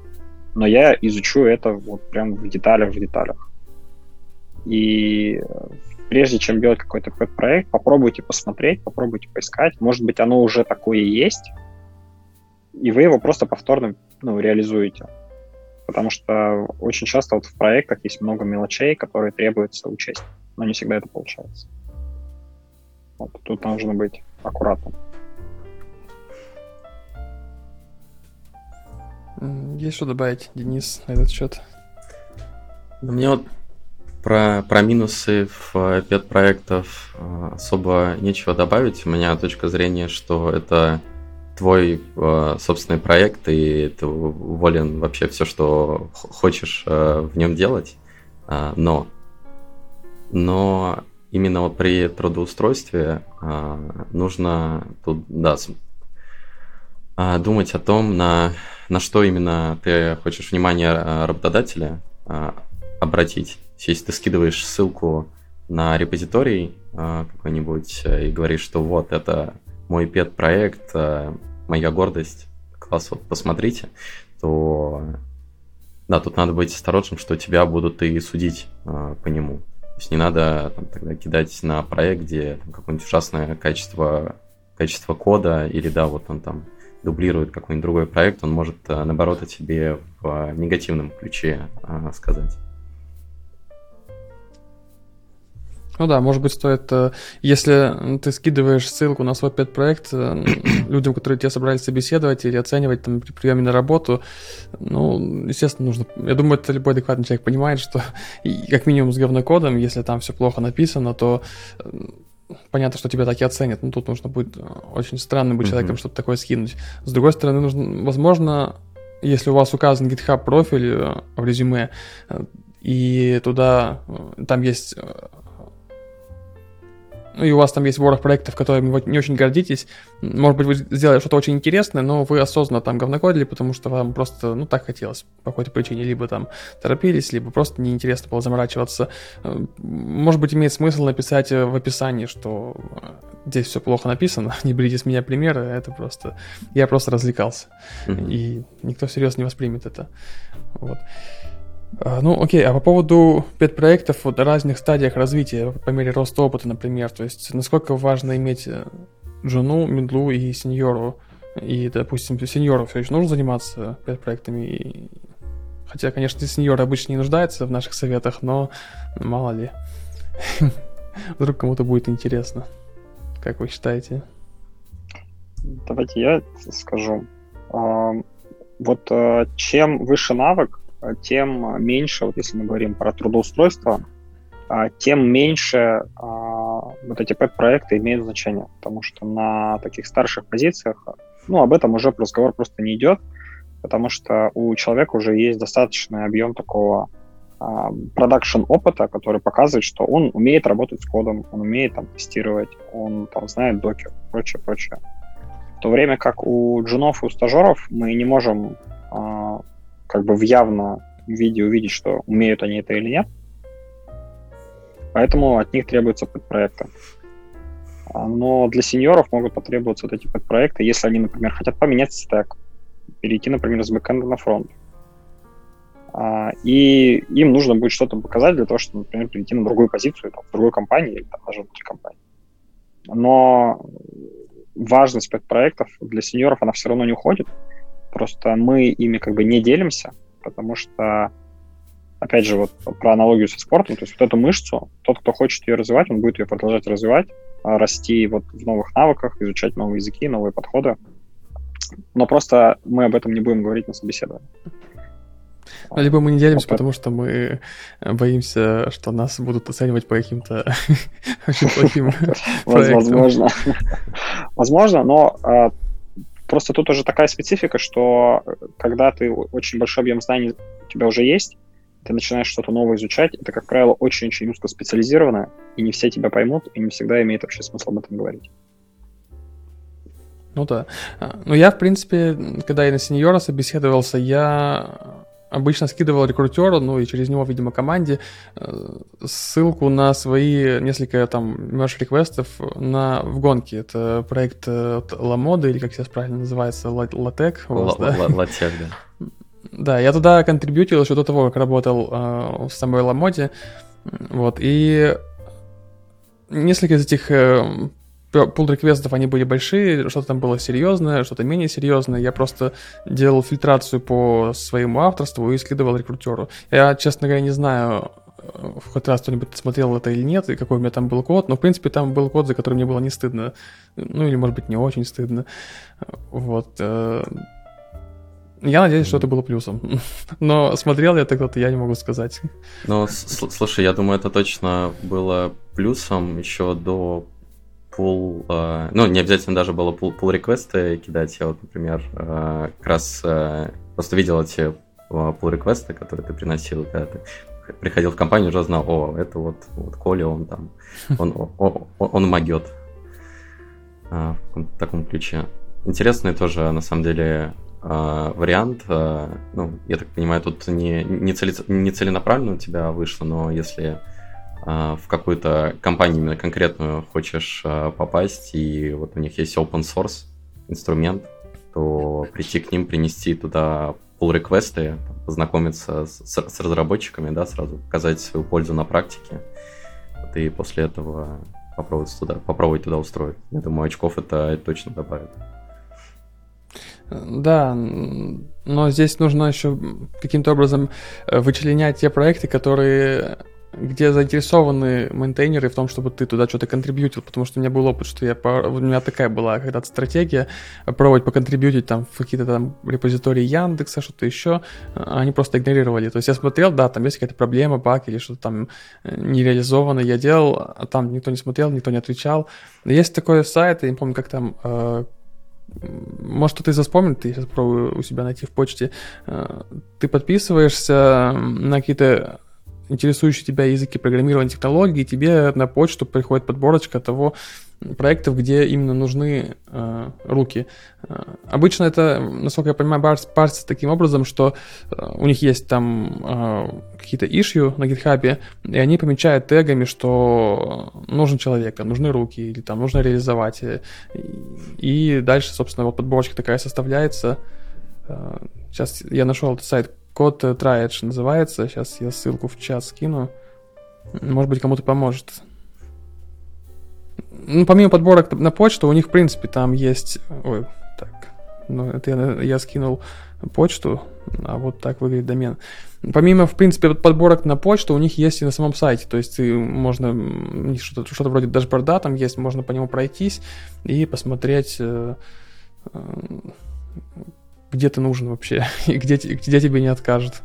но я изучу это вот прям в деталях, в деталях. И прежде чем делать какой-то проект, попробуйте посмотреть, попробуйте поискать. Может быть, оно уже такое есть, и вы его просто повторно ну, реализуете. Потому что очень часто вот в проектах есть много мелочей, которые требуется учесть, но не всегда это получается. Вот, тут нужно быть аккуратным. Есть что добавить, Денис, на этот счет? Мне вот про, про минусы в пет-проектов э, особо нечего добавить. У меня точка зрения, что это твой э, собственный проект, и ты волен вообще все, что хочешь э, в нем делать. Э, но, но именно вот при трудоустройстве э, нужно тут, да, э, думать о том, на, на что именно ты хочешь внимание э, работодателя э, обратить. Если ты скидываешь ссылку на репозиторий э, какой-нибудь э, и говоришь, что вот это мой пет-проект, э, моя гордость, класс, вот посмотрите, то да, тут надо быть осторожным, что тебя будут и судить э, по нему. То есть не надо там, тогда кидать на проект, где какое-нибудь ужасное качество, качество кода, или да, вот он там дублирует какой-нибудь другой проект, он может, э, наоборот, о тебе в негативном ключе э, сказать. Ну да, может быть, стоит, э, если ты скидываешь ссылку на свой пет-проект э, людям, которые тебя собрались собеседовать или оценивать там, при приеме на работу, ну, естественно, нужно... Я думаю, это любой адекватный человек понимает, что как минимум с говнокодом, если там все плохо написано, то э, понятно, что тебя так и оценят. Но тут нужно будет очень странным быть человеком, чтобы такое скинуть. С другой стороны, нужно, возможно, если у вас указан GitHub профиль в резюме, и туда там есть ну и у вас там есть ворох проектов, которыми вы не очень гордитесь, может быть, вы сделали что-то очень интересное, но вы осознанно там говнокодили, потому что вам просто, ну, так хотелось по какой-то причине, либо там торопились, либо просто неинтересно было заморачиваться. Э, может быть, имеет смысл написать э, в описании, что э, здесь все плохо написано, не берите с меня примеры, это просто... Я просто развлекался. Mm-hmm. И никто всерьез не воспримет это. Вот. А, ну, окей, а по поводу педпроектов, вот разных стадиях развития, по мере роста опыта, например, то есть насколько важно иметь э, жену, медлу и сеньору, и, допустим, сеньору все еще нужно заниматься педпроектами, и... хотя, конечно, сеньор обычно не нуждается в наших советах, но мало ли, вдруг кому-то будет интересно, как вы считаете? Давайте я скажу. Вот э, чем выше навык, тем меньше, вот если мы говорим про трудоустройство, а, тем меньше а, вот эти проекты имеют значение, потому что на таких старших позициях ну, об этом уже разговор просто не идет, потому что у человека уже есть достаточный объем такого продакшн опыта, который показывает, что он умеет работать с кодом, он умеет там тестировать, он там знает докер, прочее, прочее. В то время как у джунов и у стажеров мы не можем а, как бы в явном виде увидеть, что умеют они это или нет. Поэтому от них требуются подпроекты. А, но для сеньоров могут потребоваться вот эти подпроекты, если они, например, хотят поменять стек, перейти, например, с бэкэнда на фронт. А, и им нужно будет что-то показать для того, чтобы, например, перейти на другую позицию, там, в другой компании или там, даже внутри компании. Но важность проектов для сеньоров, она все равно не уходит. Просто мы ими как бы не делимся, потому что, опять же, вот про аналогию со спортом, то есть вот эту мышцу, тот, кто хочет ее развивать, он будет ее продолжать развивать, а, расти вот в новых навыках, изучать новые языки, новые подходы. Но просто мы об этом не будем говорить на собеседовании. Либо мы не делимся, потому что мы боимся, что нас будут оценивать по каким-то очень плохим Возможно. Возможно, но а, просто тут уже такая специфика, что когда ты очень большой объем знаний у тебя уже есть, ты начинаешь что-то новое изучать, это, как правило, очень-очень узкоспециализированное, и не все тебя поймут, и не всегда имеет вообще смысл об этом говорить. Ну да. Ну я, в принципе, когда я на сеньора собеседовался, я обычно скидывал рекрутеру, ну и через него, видимо, команде, э, ссылку на свои несколько там merge реквестов на в гонке. Это проект э, Ламода, или как сейчас правильно называется, Латек. Латек, да. Да, я туда контрибьютил еще до того, как работал э, в самой Ламоде. Вот, и несколько из этих пул реквестов, они были большие, что-то там было серьезное, что-то менее серьезное. Я просто делал фильтрацию по своему авторству и скидывал рекрутеру. Я, честно говоря, не знаю, э, хоть раз кто-нибудь смотрел это или нет, и какой у меня там был код, но, в принципе, там был код, за который мне было не стыдно. Ну, или, может быть, не очень стыдно. Вот. Э, я надеюсь, что это было плюсом. Но смотрел я так я не могу сказать. Ну, слушай, я думаю, это точно было плюсом еще до пул, э, ну, не обязательно даже было пул, пул реквесты кидать. Я вот, например, э, как раз э, просто видел эти пул реквесты, которые ты приносил, когда ты приходил в компанию, уже знал, о, это вот, вот Коля, он там, он, он, он могет в таком ключе. Интересный тоже, на самом деле, вариант. Ну, я так понимаю, тут не, не, цели, не целенаправленно у тебя вышло, но если в какую-то компанию именно конкретную хочешь а, попасть, и вот у них есть open source инструмент, то прийти к ним, принести туда pull реквесты познакомиться с, с разработчиками, да, сразу показать свою пользу на практике, и после этого попробовать туда, попробовать туда устроить. Я думаю, очков это, это точно добавит. Да, но здесь нужно еще каким-то образом э, вычленять те проекты, которые где заинтересованы мейнтейнеры в том, чтобы ты туда что-то контрибьютил, потому что у меня был опыт, что я, у меня такая была когда-то стратегия, пробовать поконтрибьютить там в какие-то там репозитории Яндекса, что-то еще, а они просто игнорировали. То есть я смотрел, да, там есть какая-то проблема, баг или что-то там э, не реализовано, я делал, а там никто не смотрел, никто не отвечал. Есть такой сайт, я не помню, как там э, может, кто-то из вас помнит, я сейчас пробую у себя найти в почте, э, ты подписываешься на какие-то интересующие тебя языки программирования технологий, тебе на почту приходит подборочка того проектов, где именно нужны э, руки. Э, обычно это, насколько я понимаю, парс, парсится таким образом, что э, у них есть там э, какие-то ишью на гитхабе, и они помечают тегами, что нужен человек, нужны руки, или там нужно реализовать. И, и дальше, собственно, вот подборочка такая составляется. Э, сейчас я нашел этот сайт Код Triage называется. Сейчас я ссылку в чат скину. Может быть, кому-то поможет. Ну, помимо подборок на почту, у них, в принципе, там есть... Ой, так. Ну, это я, я скинул почту, а вот так выглядит домен. Помимо, в принципе, подборок на почту, у них есть и на самом сайте. То есть ты, можно что-то, что-то вроде дашборда там есть, можно по нему пройтись и посмотреть, э, э, где ты нужен вообще, и где, где тебе не откажут.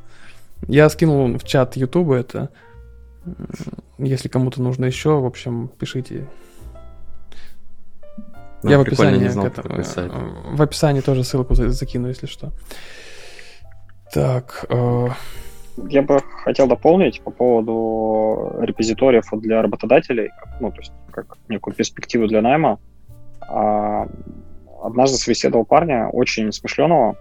Я скинул в чат Ютуба это. Если кому-то нужно еще, в общем, пишите. Да, Я в описании, не знал, этому, в описании тоже ссылку закину, если что. Так. Э... Я бы хотел дополнить по поводу репозиториев для работодателей, ну, то есть как некую перспективу для найма. А, однажды собеседовал парня, очень смышленого.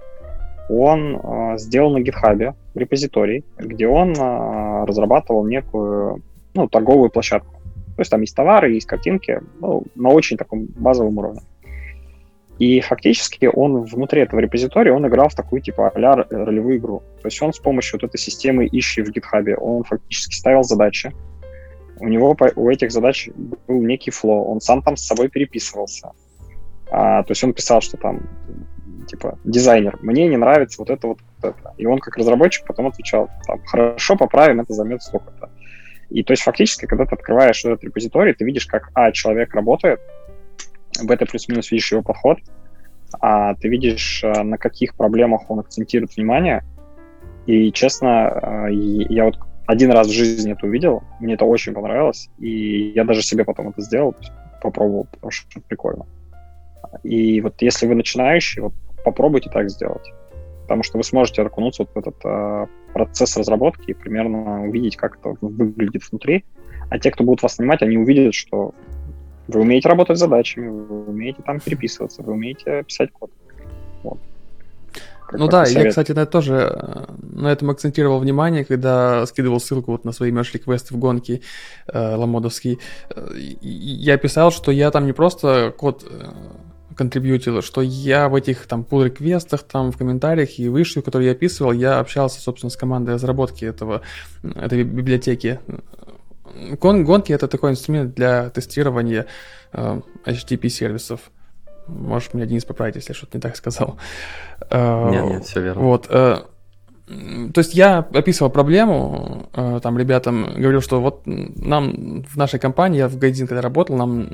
Он а, сделал на GitHub репозиторий, где он а, разрабатывал некую ну, торговую площадку. То есть там есть товары, есть картинки, ну, на очень таком базовом уровне. И фактически он внутри этого репозитория, он играл в такую типа а ролевую игру. То есть он с помощью вот этой системы ищи в GitHub, он фактически ставил задачи. У него у этих задач был некий флоу, он сам там с собой переписывался. А, то есть он писал, что там типа дизайнер, мне не нравится вот это вот, вот это. И он как разработчик потом отвечал, там, хорошо, поправим, это займет столько-то. И то есть фактически, когда ты открываешь этот репозиторий, ты видишь, как, а, человек работает, б, ты плюс-минус видишь его подход, а ты видишь, э, на каких проблемах он акцентирует внимание. И, честно, э, я вот один раз в жизни это увидел, мне это очень понравилось, и я даже себе потом это сделал, попробовал, потому что это прикольно. И вот если вы начинающий, вот попробуйте так сделать потому что вы сможете окунуться вот в этот э, процесс разработки и примерно увидеть, как это выглядит внутри. А те, кто будут вас снимать, они увидят, что вы умеете работать с задачами, вы умеете там переписываться, вы умеете писать код. Вот. Как ну да, совет. я, кстати, на это тоже э, на этом акцентировал внимание, когда скидывал ссылку вот на свои мерч квесты в гонке э, ламодовский. Э, я писал, что я там не просто код э, контрибьютил, что я в этих там pull реквестах там в комментариях и выше, которые я описывал, я общался, собственно, с командой разработки этого, этой библиотеки. Гон, гонки это такой инструмент для тестирования э, HTTP сервисов. Можешь меня, Денис, поправить, если я что-то не так сказал. Э, нет, нет, все верно. Вот. Э, то есть я описывал проблему, э, там ребятам говорил, что вот нам в нашей компании, я в Гайдин когда работал, нам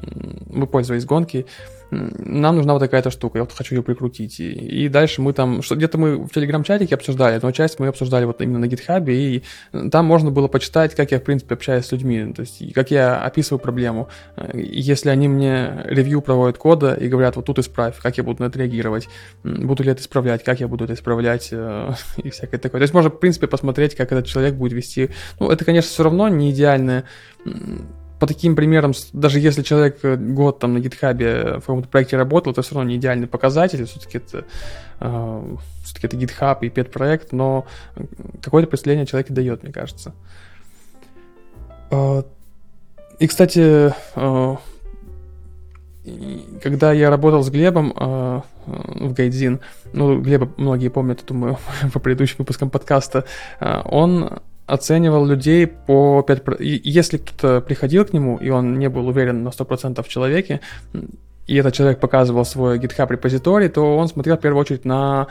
мы пользовались гонки, нам нужна вот такая-то штука, я вот хочу ее прикрутить. И, дальше мы там, что где-то мы в телеграм-чатике обсуждали, но часть мы обсуждали вот именно на гитхабе, и там можно было почитать, как я, в принципе, общаюсь с людьми, то есть как я описываю проблему. Если они мне ревью проводят кода и говорят, вот тут исправь, как я буду на это реагировать, буду ли это исправлять, как я буду это исправлять э, и всякое такое. То есть можно, в принципе, посмотреть, как этот человек будет вести. Ну, это, конечно, все равно не идеальное по таким примерам, даже если человек э, год там на гитхабе в каком-то проекте работал, это все равно не идеальный показатель, все-таки это, э, все-таки это GitHub и пет проект, но какое-то представление человек дает, мне кажется. Э, и, кстати, э, когда я работал с Глебом э, в Гайдзин, ну, Глеба многие помнят, думаю, по предыдущим выпускам подкаста, э, он оценивал людей по 5%. И если кто-то приходил к нему, и он не был уверен на 100% в человеке, и этот человек показывал свой GitHub репозиторий, то он смотрел в первую очередь на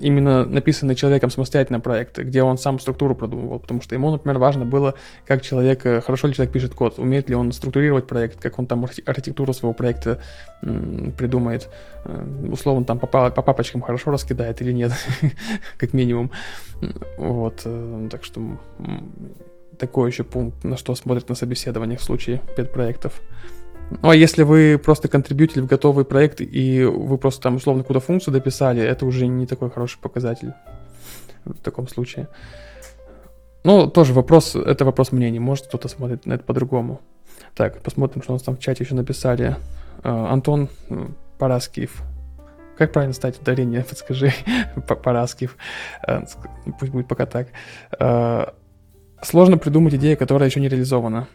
именно написанный человеком самостоятельно проект, где он сам структуру продумывал, потому что ему, например, важно было, как человек, э, хорошо ли человек пишет код, умеет ли он структурировать проект, как он там архитектуру своего проекта придумает, э, условно там по, по папочкам хорошо раскидает или нет, как минимум. Вот, э, так что такой еще пункт, на что смотрят на собеседованиях в случае педпроектов. проектов ну, а если вы просто контрибьютили в готовый проект, и вы просто там условно какую-то функцию дописали, это уже не такой хороший показатель в таком случае. Ну, тоже вопрос, это вопрос мнений. Может, кто-то смотрит на это по-другому. Так, посмотрим, что у нас там в чате еще написали. Uh, Антон Параскиев. Как правильно стать ударение? Подскажи. Параскиев. Uh, пусть будет пока так. Uh, сложно придумать идею, которая еще не реализована.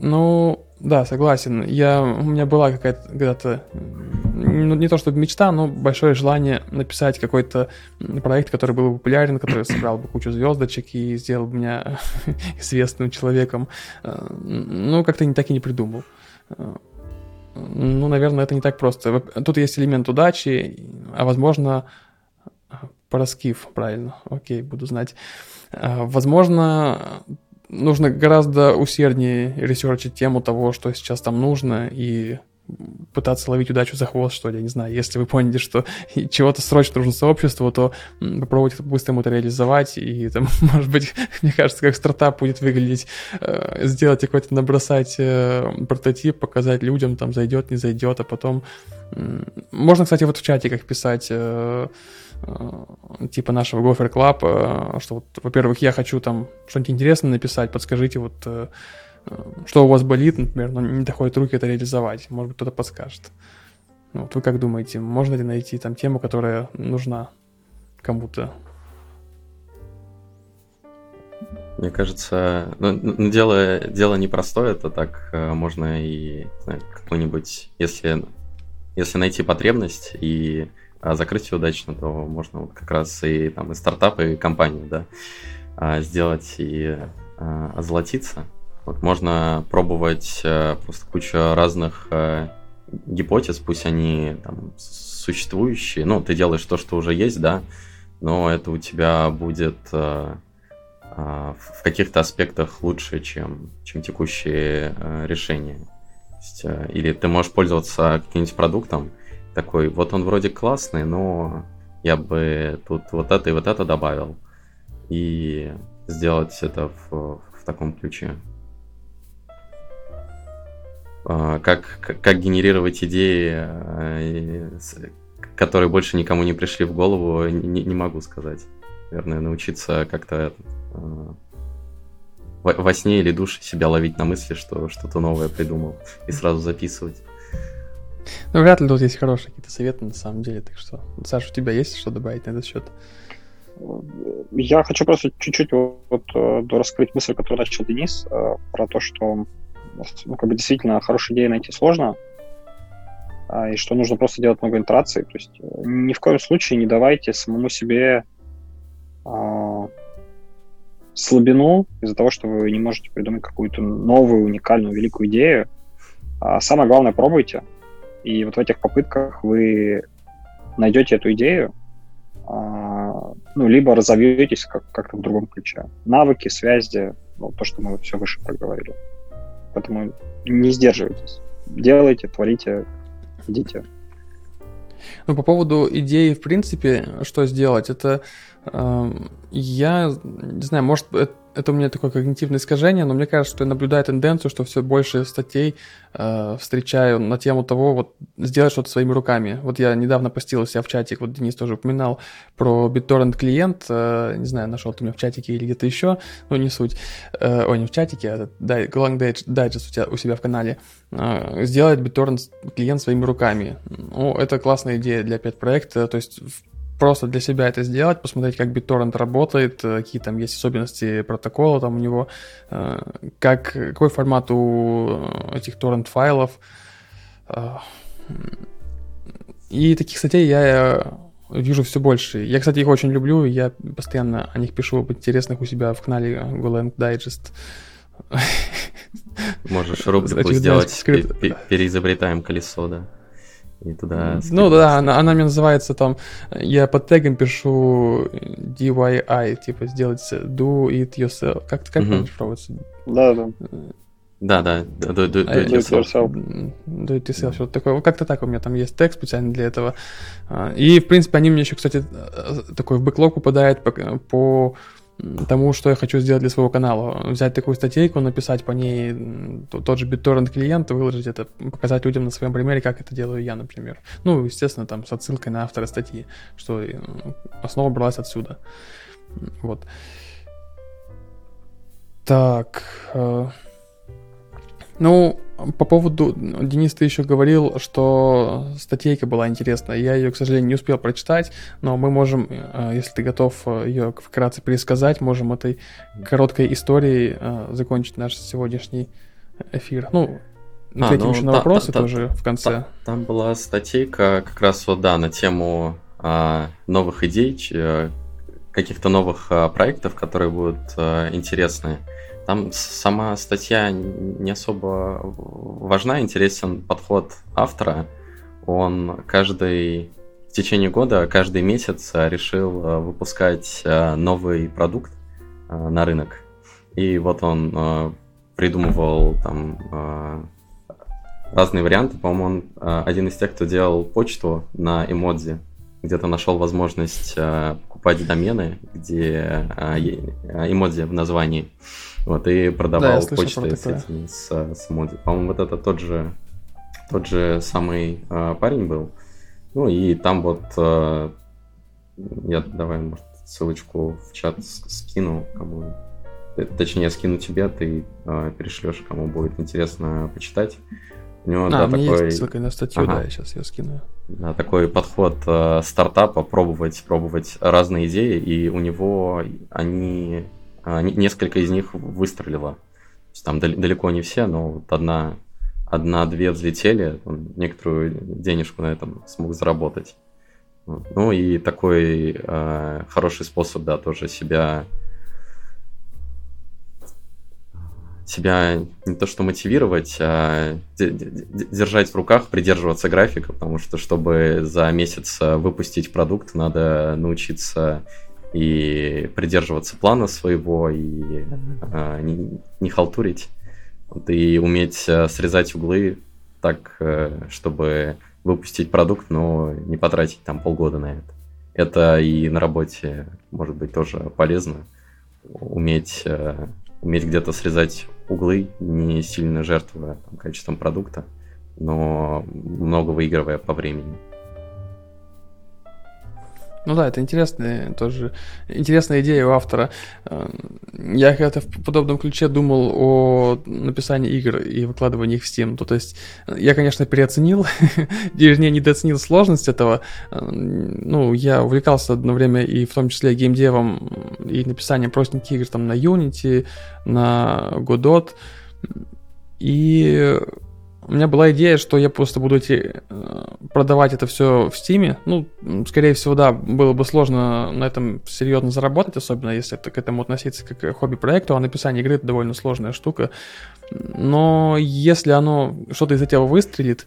Ну, да, согласен. Я, у меня была какая-то когда-то, ну, не то чтобы мечта, но большое желание написать какой-то проект, который был бы популярен, который собрал бы кучу звездочек и сделал бы меня известным человеком. Э, ну, как-то не так и не придумал. Э, ну, наверное, это не так просто. Тут есть элемент удачи, а возможно, Параскив, правильно. Окей, буду знать. Э, возможно, нужно гораздо усерднее ресерчить тему того, что сейчас там нужно, и пытаться ловить удачу за хвост, что ли, я не знаю. Если вы поняли, что чего-то срочно нужно сообществу, то попробуйте быстрому это реализовать, и там, может быть, мне кажется, как стартап будет выглядеть, э, сделать какой-то, набросать э, прототип, показать людям, там, зайдет, не зайдет, а потом... Можно, кстати, вот в чатиках писать э, типа нашего Gopher Club, что вот, во-первых, я хочу там что-нибудь интересное написать, подскажите вот что у вас болит, например, но не доходят руки это реализовать. Может быть, кто-то подскажет. Ну, вот вы как думаете, можно ли найти там тему, которая нужна кому-то? Мне кажется, ну, ну дело, дело непростое, это так э, можно и какой-нибудь, если, если найти потребность и закрыть ее удачно, то можно вот как раз и там и стартапы, и компании, да, а, сделать и а, озолотиться. Вот можно пробовать э, просто кучу разных э, гипотез, пусть они там, существующие. Ну, ты делаешь то, что уже есть, да, но это у тебя будет э, в каких-то аспектах лучше, чем, чем текущие решения. Или ты можешь пользоваться каким-нибудь продуктом, такой, вот он вроде классный, но я бы тут вот это и вот это добавил. И сделать это в, в таком ключе. А, как, как, генерировать идеи, а, которые больше никому не пришли в голову, не, не могу сказать. Наверное, научиться как-то а, во, во сне или душе себя ловить на мысли, что что-то новое придумал, и сразу записывать. Ну, вряд ли тут есть хорошие какие-то советы на самом деле, так что, Саша, у тебя есть что добавить на этот счет? Я хочу просто чуть-чуть вот, вот э, раскрыть мысль, которую начал Денис, э, про то, что ну, как бы действительно хорошие идеи найти сложно, а, и что нужно просто делать много итераций. То есть э, ни в коем случае не давайте самому себе а, слабину из-за того, что вы не можете придумать какую-то новую, уникальную, великую идею. А самое главное, пробуйте. И вот в этих попытках вы найдете эту идею, а, ну, либо разовьетесь как- как-то в другом ключе. Навыки, связи, ну, то, что мы все выше проговорили. Поэтому не сдерживайтесь. Делайте, творите, идите. Ну, по поводу идеи, в принципе, что сделать, это э, я не знаю, может, это это у меня такое когнитивное искажение, но мне кажется, что я наблюдаю тенденцию, что все больше статей э, встречаю на тему того, вот сделать что-то своими руками. Вот я недавно постил себя в чатик, вот Денис тоже упоминал про BitTorrent клиент, э, не знаю, нашел ты меня в чатике или где-то еще, ну не суть, э, ой, не в чатике, а Long Digest у, тебя, у себя в канале, э, сделать BitTorrent клиент своими руками. Ну, это классная идея для пет проекта, то есть просто для себя это сделать, посмотреть, как BitTorrent работает, э, какие там есть особенности протокола там у него, э, как, какой формат у этих торрент файлов. Э, и таких статей я вижу все больше. Я, кстати, их очень люблю, я постоянно о них пишу об интересных у себя в канале Golang Digest. Можешь рубрику сделать, переизобретаем колесо, да и туда... Ну да, она, она мне называется там, я под тегом пишу DIY, типа сделать do it yourself. Как, как. Uh-huh. пробуется? Да, да. Да, да, do, do, do, it yourself. Do it yourself, что-то такое. Как-то так у меня там есть тег специально для этого. А, и, в принципе, они мне еще, кстати, э, такой в бэклог упадает по, по тому, что я хочу сделать для своего канала. Взять такую статейку, написать по ней тот же BitTorrent клиент, выложить это, показать людям на своем примере, как это делаю я, например. Ну, естественно, там с отсылкой на автора статьи, что основа бралась отсюда. Вот. Так. Ну, по поводу, Денис, ты еще говорил, что статейка была интересная. Я ее, к сожалению, не успел прочитать, но мы можем, э, если ты готов э, ее вкратце пересказать, можем этой короткой историей э, закончить наш сегодняшний эфир. Ну, ответим а, ну, еще на та, вопросы та, тоже та, в конце. Та, там была статейка как раз вот, да, на тему а, новых идей, каких-то новых а, проектов, которые будут а, интересны. Там сама статья не особо важна, интересен подход автора. Он каждый в течение года, каждый месяц решил э, выпускать э, новый продукт э, на рынок. И вот он придумывал там разные варианты. По-моему, он э, один из тех, кто делал почту на эмодзи. Где-то нашел возможность э, покупать домены, где э, эмодзи в названии. Вот, и продавал да, почты с с, с эмодзи. По-моему, вот это тот же, тот же самый э, парень был. Ну и там вот э, я давай, может, ссылочку в чат скину, кому точнее, скину тебе, ты э, перешлешь, кому будет интересно почитать. У него, а, да, у меня такой... есть ссылка на статью, ага. да, я сейчас ее скину. Да, такой подход э, стартапа, пробовать, пробовать разные идеи, и у него они, э, несколько из них выстрелило. Там далеко не все, но вот одна, одна-две взлетели, он некоторую денежку на этом смог заработать. Ну и такой э, хороший способ, да, тоже себя себя не то что мотивировать, а держать в руках, придерживаться графика, потому что чтобы за месяц э, выпустить продукт, надо научиться и придерживаться плана своего, и а, не, не халтурить, вот, и уметь э, срезать углы так, чтобы выпустить продукт, но не потратить там полгода на это. Это и на работе может быть тоже полезно, уметь, уметь где-то срезать углы, не сильно жертвуя там, качеством продукта, но много выигрывая по времени. Ну да, это интересная тоже интересная идея у автора. Эм, я когда-то в подобном ключе думал о написании игр и выкладывании их в Steam. То есть я, конечно, переоценил, вернее, недооценил сложность этого. Эм, ну, я увлекался одно время и в том числе геймдевом и написанием простеньких игр там на Unity, на Godot. И у меня была идея, что я просто буду эти, э, продавать это все в Стиме. Ну, скорее всего, да, было бы сложно на этом серьезно заработать, особенно если это к этому относиться как к хобби-проекту, а написание игры это довольно сложная штука. Но если оно что-то из этого выстрелит,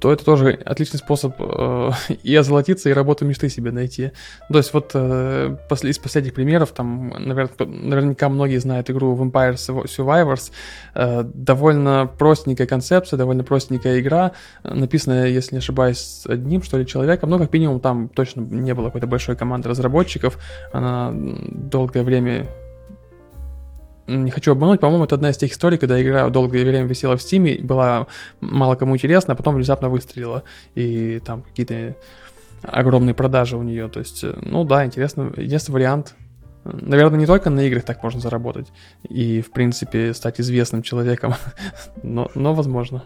то это тоже отличный способ э, и озолотиться, и работу мечты себе найти. То есть вот э, после, из последних примеров, там, навер, наверняка многие знают игру Vampire Survivors, э, довольно простенькая концепция, довольно простенькая игра, написанная, если не ошибаюсь, одним, что ли, человеком, но как минимум там точно не было какой-то большой команды разработчиков, она долгое время не хочу обмануть, по-моему, это одна из тех историй, когда игра долгое время висела в Стиме, была мало кому интересна, а потом внезапно выстрелила, и там какие-то огромные продажи у нее. То есть, э, ну да, интересно, единственный вариант. Наверное, не только на играх так можно заработать и, в принципе, стать известным человеком, но, но возможно.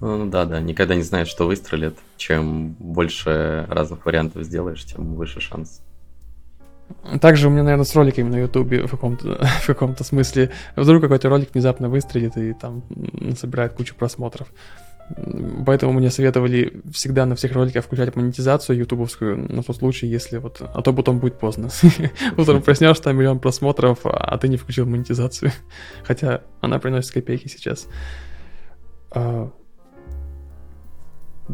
Ну да, да, никогда не знаешь, что выстрелит. Чем больше разных вариантов сделаешь, тем выше шанс. Также у меня, наверное, с роликами на Ютубе в каком-то, в каком-то смысле. Вдруг какой-то ролик внезапно выстрелит и там собирает кучу просмотров. Поэтому мне советовали всегда на всех роликах включать монетизацию ютубовскую на тот случай, если вот... А то потом будет поздно. Утром проснешься, там миллион просмотров, а ты не включил монетизацию. Хотя она приносит копейки сейчас. А...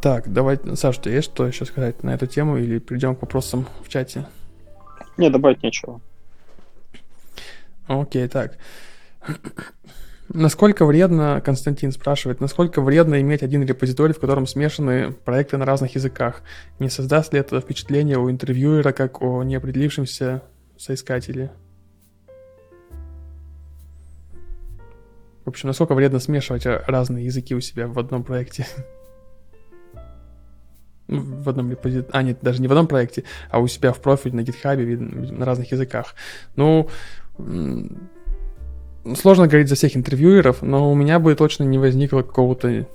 Так, давай, Саш, у есть что еще сказать на эту тему или перейдем к вопросам в чате? Не, добавить нечего. Окей, так. Насколько вредно, Константин спрашивает, насколько вредно иметь один репозиторий, в котором смешаны проекты на разных языках? Не создаст ли это впечатление у интервьюера, как о неопределившемся соискателе? В общем, насколько вредно смешивать разные языки у себя в одном проекте? В одном репозитории, а нет, даже не в одном проекте, а у себя в профиле на GitHub на разных языках. Ну, сложно говорить за всех интервьюеров, но у меня бы точно не возникло какого-то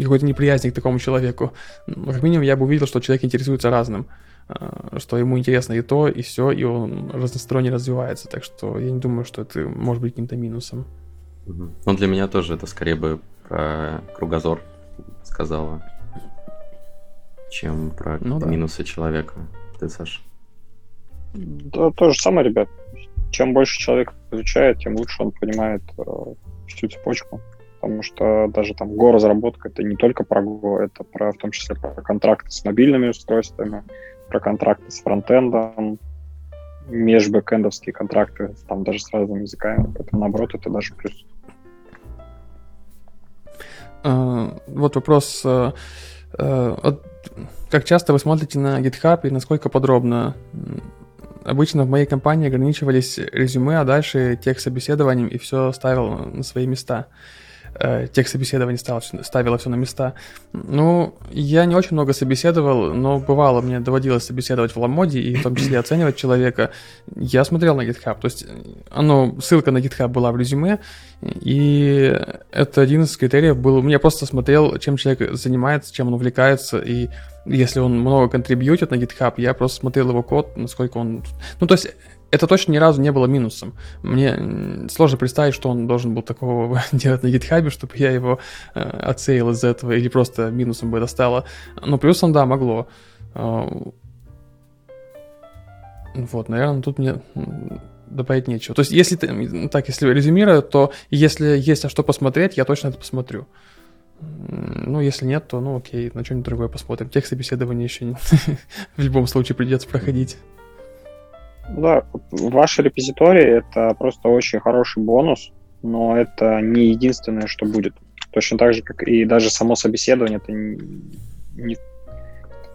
какой-то неприязни к такому человеку. Как минимум, я бы увидел, что человек интересуется разным, а, что ему интересно и то, и все, и он разносторонне развивается. Так что я не думаю, что это может быть каким-то минусом. Ну, для меня тоже это скорее бы про кругозор сказала чем про ну, минусы да. человека. Ты, Саш? Да, то же самое, ребят. Чем больше человек изучает, тем лучше он понимает э, всю цепочку. Потому что даже там Go-разработка это не только про Go, это про, в том числе про контракты с мобильными устройствами, про контракты с фронтендом, межбэкэндовские контракты, там даже с разными языками. Поэтому, наоборот, это даже плюс. вот вопрос, как часто вы смотрите на GitHub и насколько подробно? Обычно в моей компании ограничивались резюме, а дальше текст собеседованием и все ставил на свои места. Э, текст собеседований ставил, ставила все на места. Ну, я не очень много собеседовал, но бывало, мне доводилось собеседовать в Ламоде и в том числе оценивать человека. Я смотрел на GitHub, то есть оно, ссылка на GitHub была в резюме, и это один из критериев был. Я просто смотрел, чем человек занимается, чем он увлекается, и если он много контрибьютит на GitHub, я просто смотрел его код, насколько он... Ну, то есть это точно ни разу не было минусом. Мне сложно представить, что он должен был такого делать на GitHub, чтобы я его э, отсеял из этого, или просто минусом бы это стало. Но плюсом, да, могло. Э, вот, наверное, тут мне добавить нечего. То есть, если ты, так, если резюмирую, то если есть на что посмотреть, я точно это посмотрю. Ну, если нет, то, ну, окей, на что-нибудь другое посмотрим. Текст собеседования еще в любом случае придется проходить. Да, ваша репозитория — это просто очень хороший бонус, но это не единственное, что будет. Точно так же, как и даже само собеседование, это не...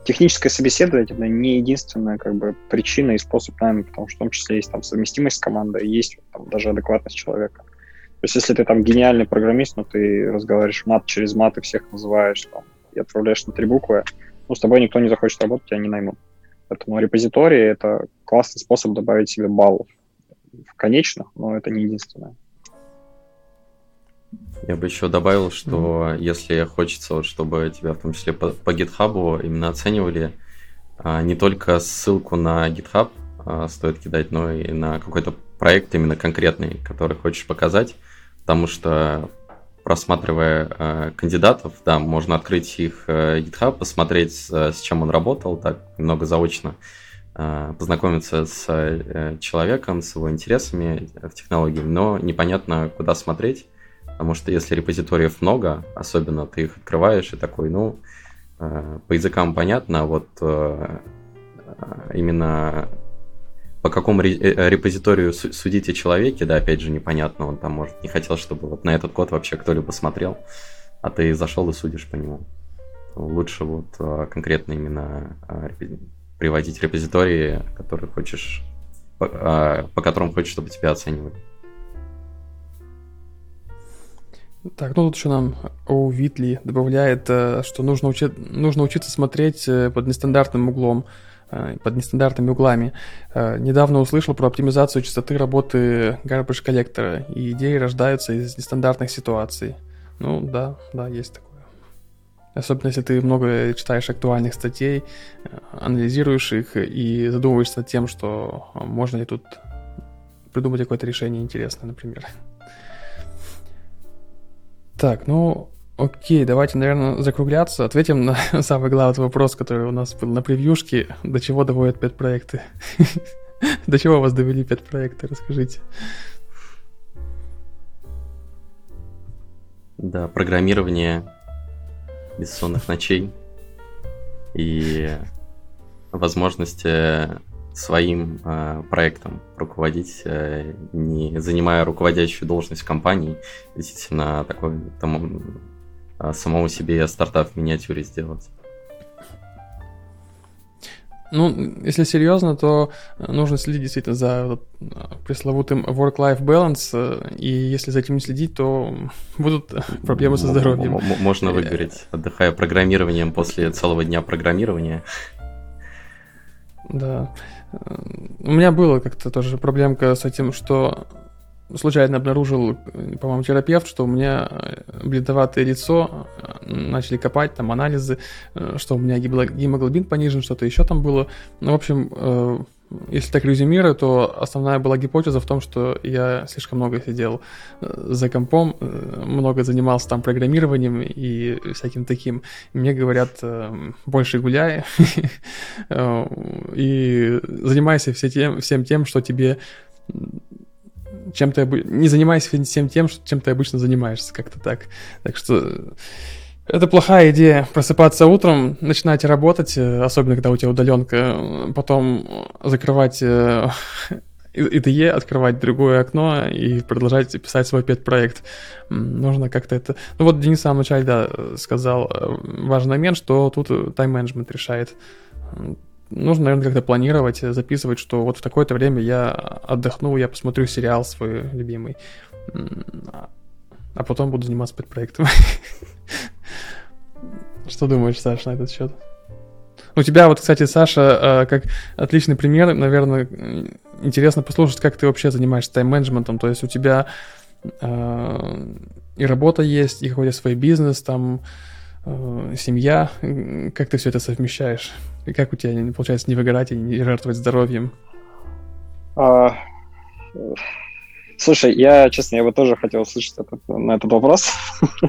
Техническое собеседование — это не единственная как бы, причина и способ найма, потому что в том числе есть там совместимость с командой, есть там, даже адекватность человека. То есть если ты там гениальный программист, но ты разговариваешь мат через мат и всех называешь там, и отправляешь на три буквы, ну, с тобой никто не захочет работать, тебя не наймут. Поэтому репозитории — это классный способ добавить себе баллов в конечных, но это не единственное. Я бы еще добавил, что mm-hmm. если хочется, вот, чтобы тебя в том числе по, по GitHub именно оценивали, а, не только ссылку на GitHub а, стоит кидать, но и на какой-то проект именно конкретный, который хочешь показать, потому что просматривая э, кандидатов, да, можно открыть их э, GitHub, посмотреть, э, с чем он работал, так немного заочно э, познакомиться с э, человеком, с его интересами в технологии, но непонятно, куда смотреть, потому что если репозиториев много, особенно ты их открываешь и такой, ну, э, по языкам понятно, а вот э, именно по какому э, э, репозиторию судите человеке, да, опять же, непонятно, он там, может, не хотел, чтобы вот на этот код вообще кто-либо смотрел, а ты зашел и судишь по нему. Лучше вот а, конкретно именно приводить репозитории, которые хочешь, по, по которым хочешь, чтобы тебя оценивали. Так, ну тут еще нам О. Витли добавляет, э, что нужно, учи... нужно учиться смотреть под нестандартным углом. Э, под нестандартными углами. Э, недавно услышал про оптимизацию частоты работы garbage коллектора, и идеи рождаются из нестандартных ситуаций. Ну да, да, есть такое. Особенно если ты много читаешь актуальных статей, э, анализируешь их и задумываешься над тем, что можно ли тут придумать какое-то решение интересное, например. Так, ну, Окей, давайте, наверное, закругляться. Ответим на самый главный вопрос, который у нас был на превьюшке. До чего доводят пет-проекты? До чего вас довели пет-проекты? Расскажите. Да, программирование бессонных ночей и возможности своим э, проектом руководить, э, не занимая руководящую должность компании, действительно такой там, самому себе стартап в миниатюре сделать. Ну, если серьезно, то нужно следить действительно за пресловутым work-life balance, э, и если за этим не следить, то будут проблемы со здоровьем. Можно выгореть, отдыхая программированием после целого дня программирования. Да. У меня было как-то тоже проблемка с этим, что случайно обнаружил, по-моему, терапевт, что у меня э, бледоватое лицо, э, начали копать там анализы, э, что у меня гемоглобин понижен, что-то еще там было. Ну, в общем, если так резюмирую, то основная была гипотеза в том, что я слишком много сидел за компом, много занимался там программированием и всяким таким. Мне говорят, больше гуляй и занимайся всем тем, что тебе чем ты не занимайся всем тем, чем ты обычно занимаешься, как-то так. Так что это плохая идея просыпаться утром, начинать работать, э, особенно когда у тебя удаленка, потом закрывать э, IDE, открывать другое окно и продолжать писать свой пет-проект. Нужно как-то это... Ну вот Денис в самом начале, да, сказал э, важный момент, что тут тайм-менеджмент решает. Нужно, наверное, как-то планировать, записывать, что вот в такое-то время я отдохну, я посмотрю сериал свой любимый, а потом буду заниматься подпроектом. Что думаешь, Саша, на этот счет? У тебя вот, кстати, Саша, э, как отличный пример, наверное, интересно послушать, как ты вообще занимаешься тайм-менеджментом. То есть у тебя э, и работа есть, и какой-то свой бизнес, там, э, семья. Как ты все это совмещаешь? И как у тебя получается не выгорать и не жертвовать здоровьем? А, слушай, я, честно, я бы тоже хотел услышать этот, на этот вопрос.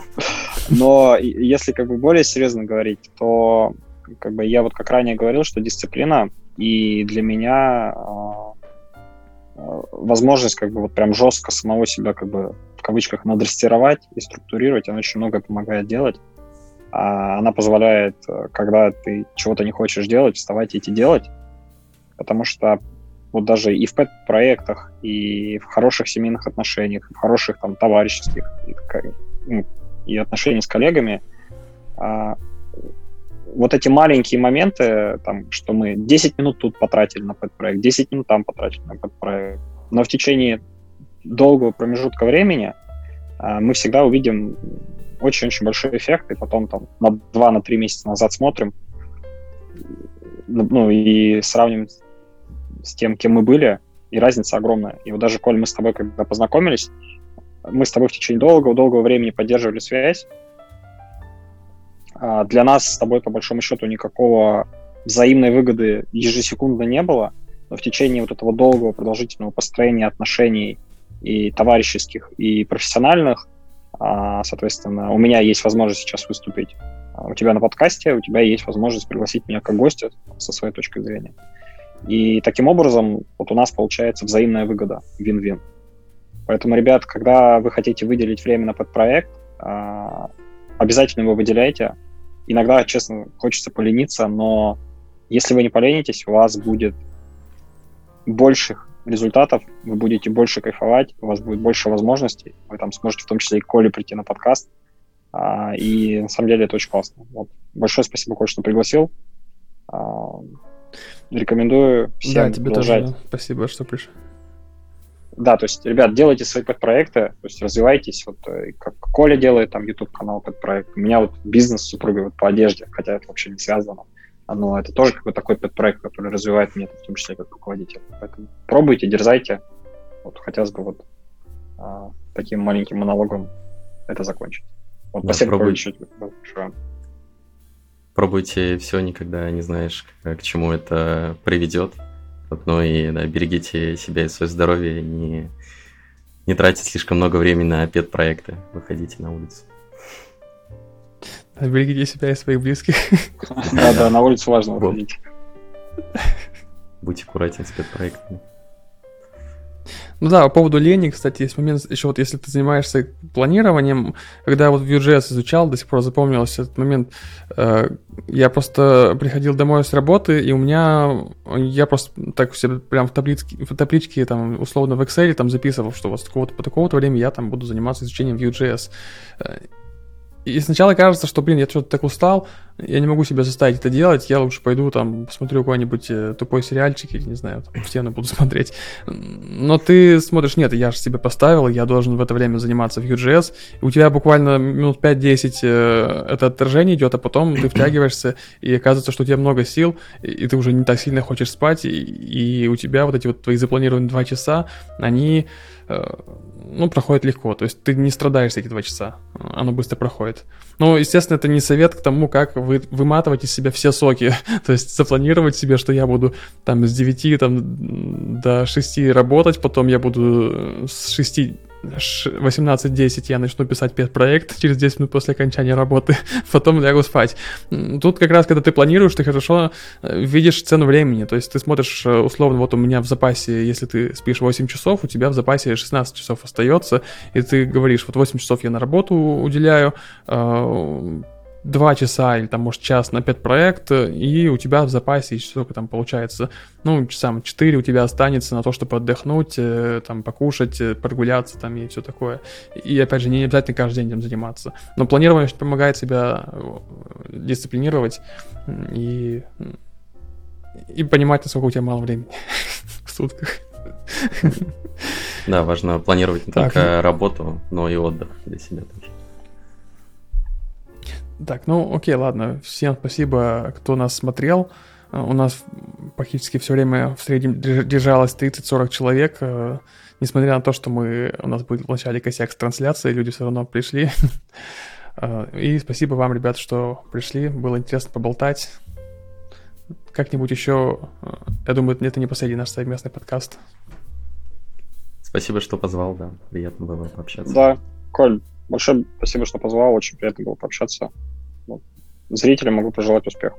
Но если как бы более серьезно говорить, то как бы я вот как ранее говорил, что дисциплина и для меня э, возможность как бы вот прям жестко самого себя как бы в кавычках надрастировать и структурировать, она очень много помогает делать. А она позволяет, когда ты чего-то не хочешь делать, вставать и идти делать, потому что вот даже и в проектах, и в хороших семейных отношениях, и в хороших там товарищеских, и, ну, и отношениях с коллегами, вот эти маленькие моменты, там, что мы 10 минут тут потратили на этот проект, 10 минут там потратили на этот проект, но в течение долгого промежутка времени э, мы всегда увидим очень-очень большой эффект, и потом там на 2-3 на месяца назад смотрим, ну и сравним с тем, кем мы были, и разница огромная. И вот даже, Коль, мы с тобой когда познакомились, мы с тобой в течение долгого-долгого времени поддерживали связь, а, для нас с тобой, по большому счету, никакого взаимной выгоды ежесекундно не было, но в течение вот этого долгого продолжительного построения отношений и товарищеских, и профессиональных, соответственно, у меня есть возможность сейчас выступить а, у тебя на подкасте, у тебя есть возможность пригласить меня как гостя со своей точки зрения. И таким образом вот у нас получается взаимная выгода, вин-вин. Поэтому, ребят, когда вы хотите выделить время на подпроект, обязательно его выделяйте, Иногда, честно, хочется полениться, но если вы не поленитесь, у вас будет больших результатов, вы будете больше кайфовать, у вас будет больше возможностей, вы там сможете в том числе и к Коле прийти на подкаст, а, и на самом деле это очень классно. Вот. Большое спасибо, Коль, что пригласил. А, рекомендую всем да, тебе продолжать. тоже спасибо, что пришел. Да, то есть, ребят, делайте свои подпроекты, то есть развивайтесь, вот э, как Коля делает там YouTube канал подпроект. У меня вот бизнес с супругой вот по одежде, хотя это вообще не связано. Но это тоже как бы такой подпроект, который развивает меня, в том числе как руководитель. Поэтому пробуйте, дерзайте. Вот хотелось бы вот а, таким маленьким монологом это закончить. Вот, да, спасибо пробуй... большое. Пробуйте все, никогда не знаешь, к чему это приведет. Вот, ну и да, берегите себя и свое здоровье, не, не тратите слишком много времени на пет-проекты, выходите на улицу. Берегите себя и своих близких. Да, да, на улицу важно выходить. Будьте аккуратнее с пет-проектами. Ну да, по поводу лени, кстати, есть момент, еще вот если ты занимаешься планированием, когда я вот Vue.js изучал, до сих пор запомнился этот момент, э, я просто приходил домой с работы, и у меня, я просто так себе прям в табличке, в табличке там, условно в Excel там записывал, что вот с такого-то по такого-то времени я там буду заниматься изучением Vue.js. И сначала кажется, что, блин, я что-то так устал, я не могу себя заставить это делать, я лучше пойду там посмотрю какой-нибудь э, тупой сериальчик или, не знаю, там, в стену буду смотреть. Но ты смотришь, нет, я же себе поставил, я должен в это время заниматься в Vue.js, и у тебя буквально минут 5-10 э, это отторжение идет, а потом ты втягиваешься, и оказывается, что у тебя много сил, и, и ты уже не так сильно хочешь спать, и, и у тебя вот эти вот твои запланированные 2 часа, они э, ну, проходит легко. То есть ты не страдаешь эти два часа. Оно быстро проходит. Ну, естественно, это не совет к тому, как вы, выматывать из себя все соки. То есть запланировать себе, что я буду там с 9 там, до 6 работать, потом я буду с 6 18.10 я начну писать пет-проект через 10 минут после окончания работы, потом лягу спать. Тут как раз, когда ты планируешь, ты хорошо э, видишь цену времени, то есть ты смотришь, э, условно, вот у меня в запасе, если ты спишь 8 часов, у тебя в запасе 16 часов остается, и ты говоришь, вот 8 часов я на работу уделяю, 2 часа или там, может, час на пет-проект, и у тебя в запасе сколько там получается, ну, часам 4 у тебя останется на то, чтобы отдохнуть, э, там, покушать, э, прогуляться там и все такое. И, опять же, не обязательно каждый день этим заниматься. Но планирование помогает себя э, дисциплинировать и, и понимать, насколько у тебя мало времени в сутках. Да, важно планировать не только работу, но и отдых для себя тоже. Так, ну окей, ладно. Всем спасибо, кто нас смотрел. Э, у нас практически все время в среднем держалось 30-40 человек. Э, несмотря на то, что мы, у нас был вначале косяк с трансляцией, люди все равно пришли. Э, и спасибо вам, ребят, что пришли. Было интересно поболтать. Как-нибудь еще, я думаю, это не последний наш совместный подкаст. Спасибо, что позвал, да. Приятно было пообщаться. Да, Коль, большое спасибо, что позвал. Очень приятно было пообщаться. Зрителям могу пожелать успехов.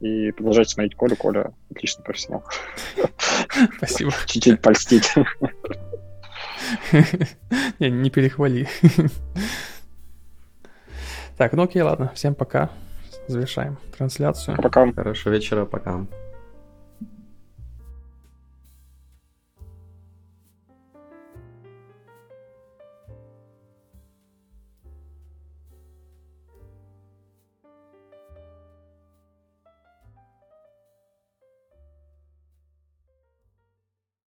И продолжайте смотреть Колю. Коля отличный профессионал. Спасибо. Чуть-чуть польстить. Не, не перехвали. Так, ну окей, ладно. Всем пока. Завершаем трансляцию. Пока. Хорошего вечера, пока.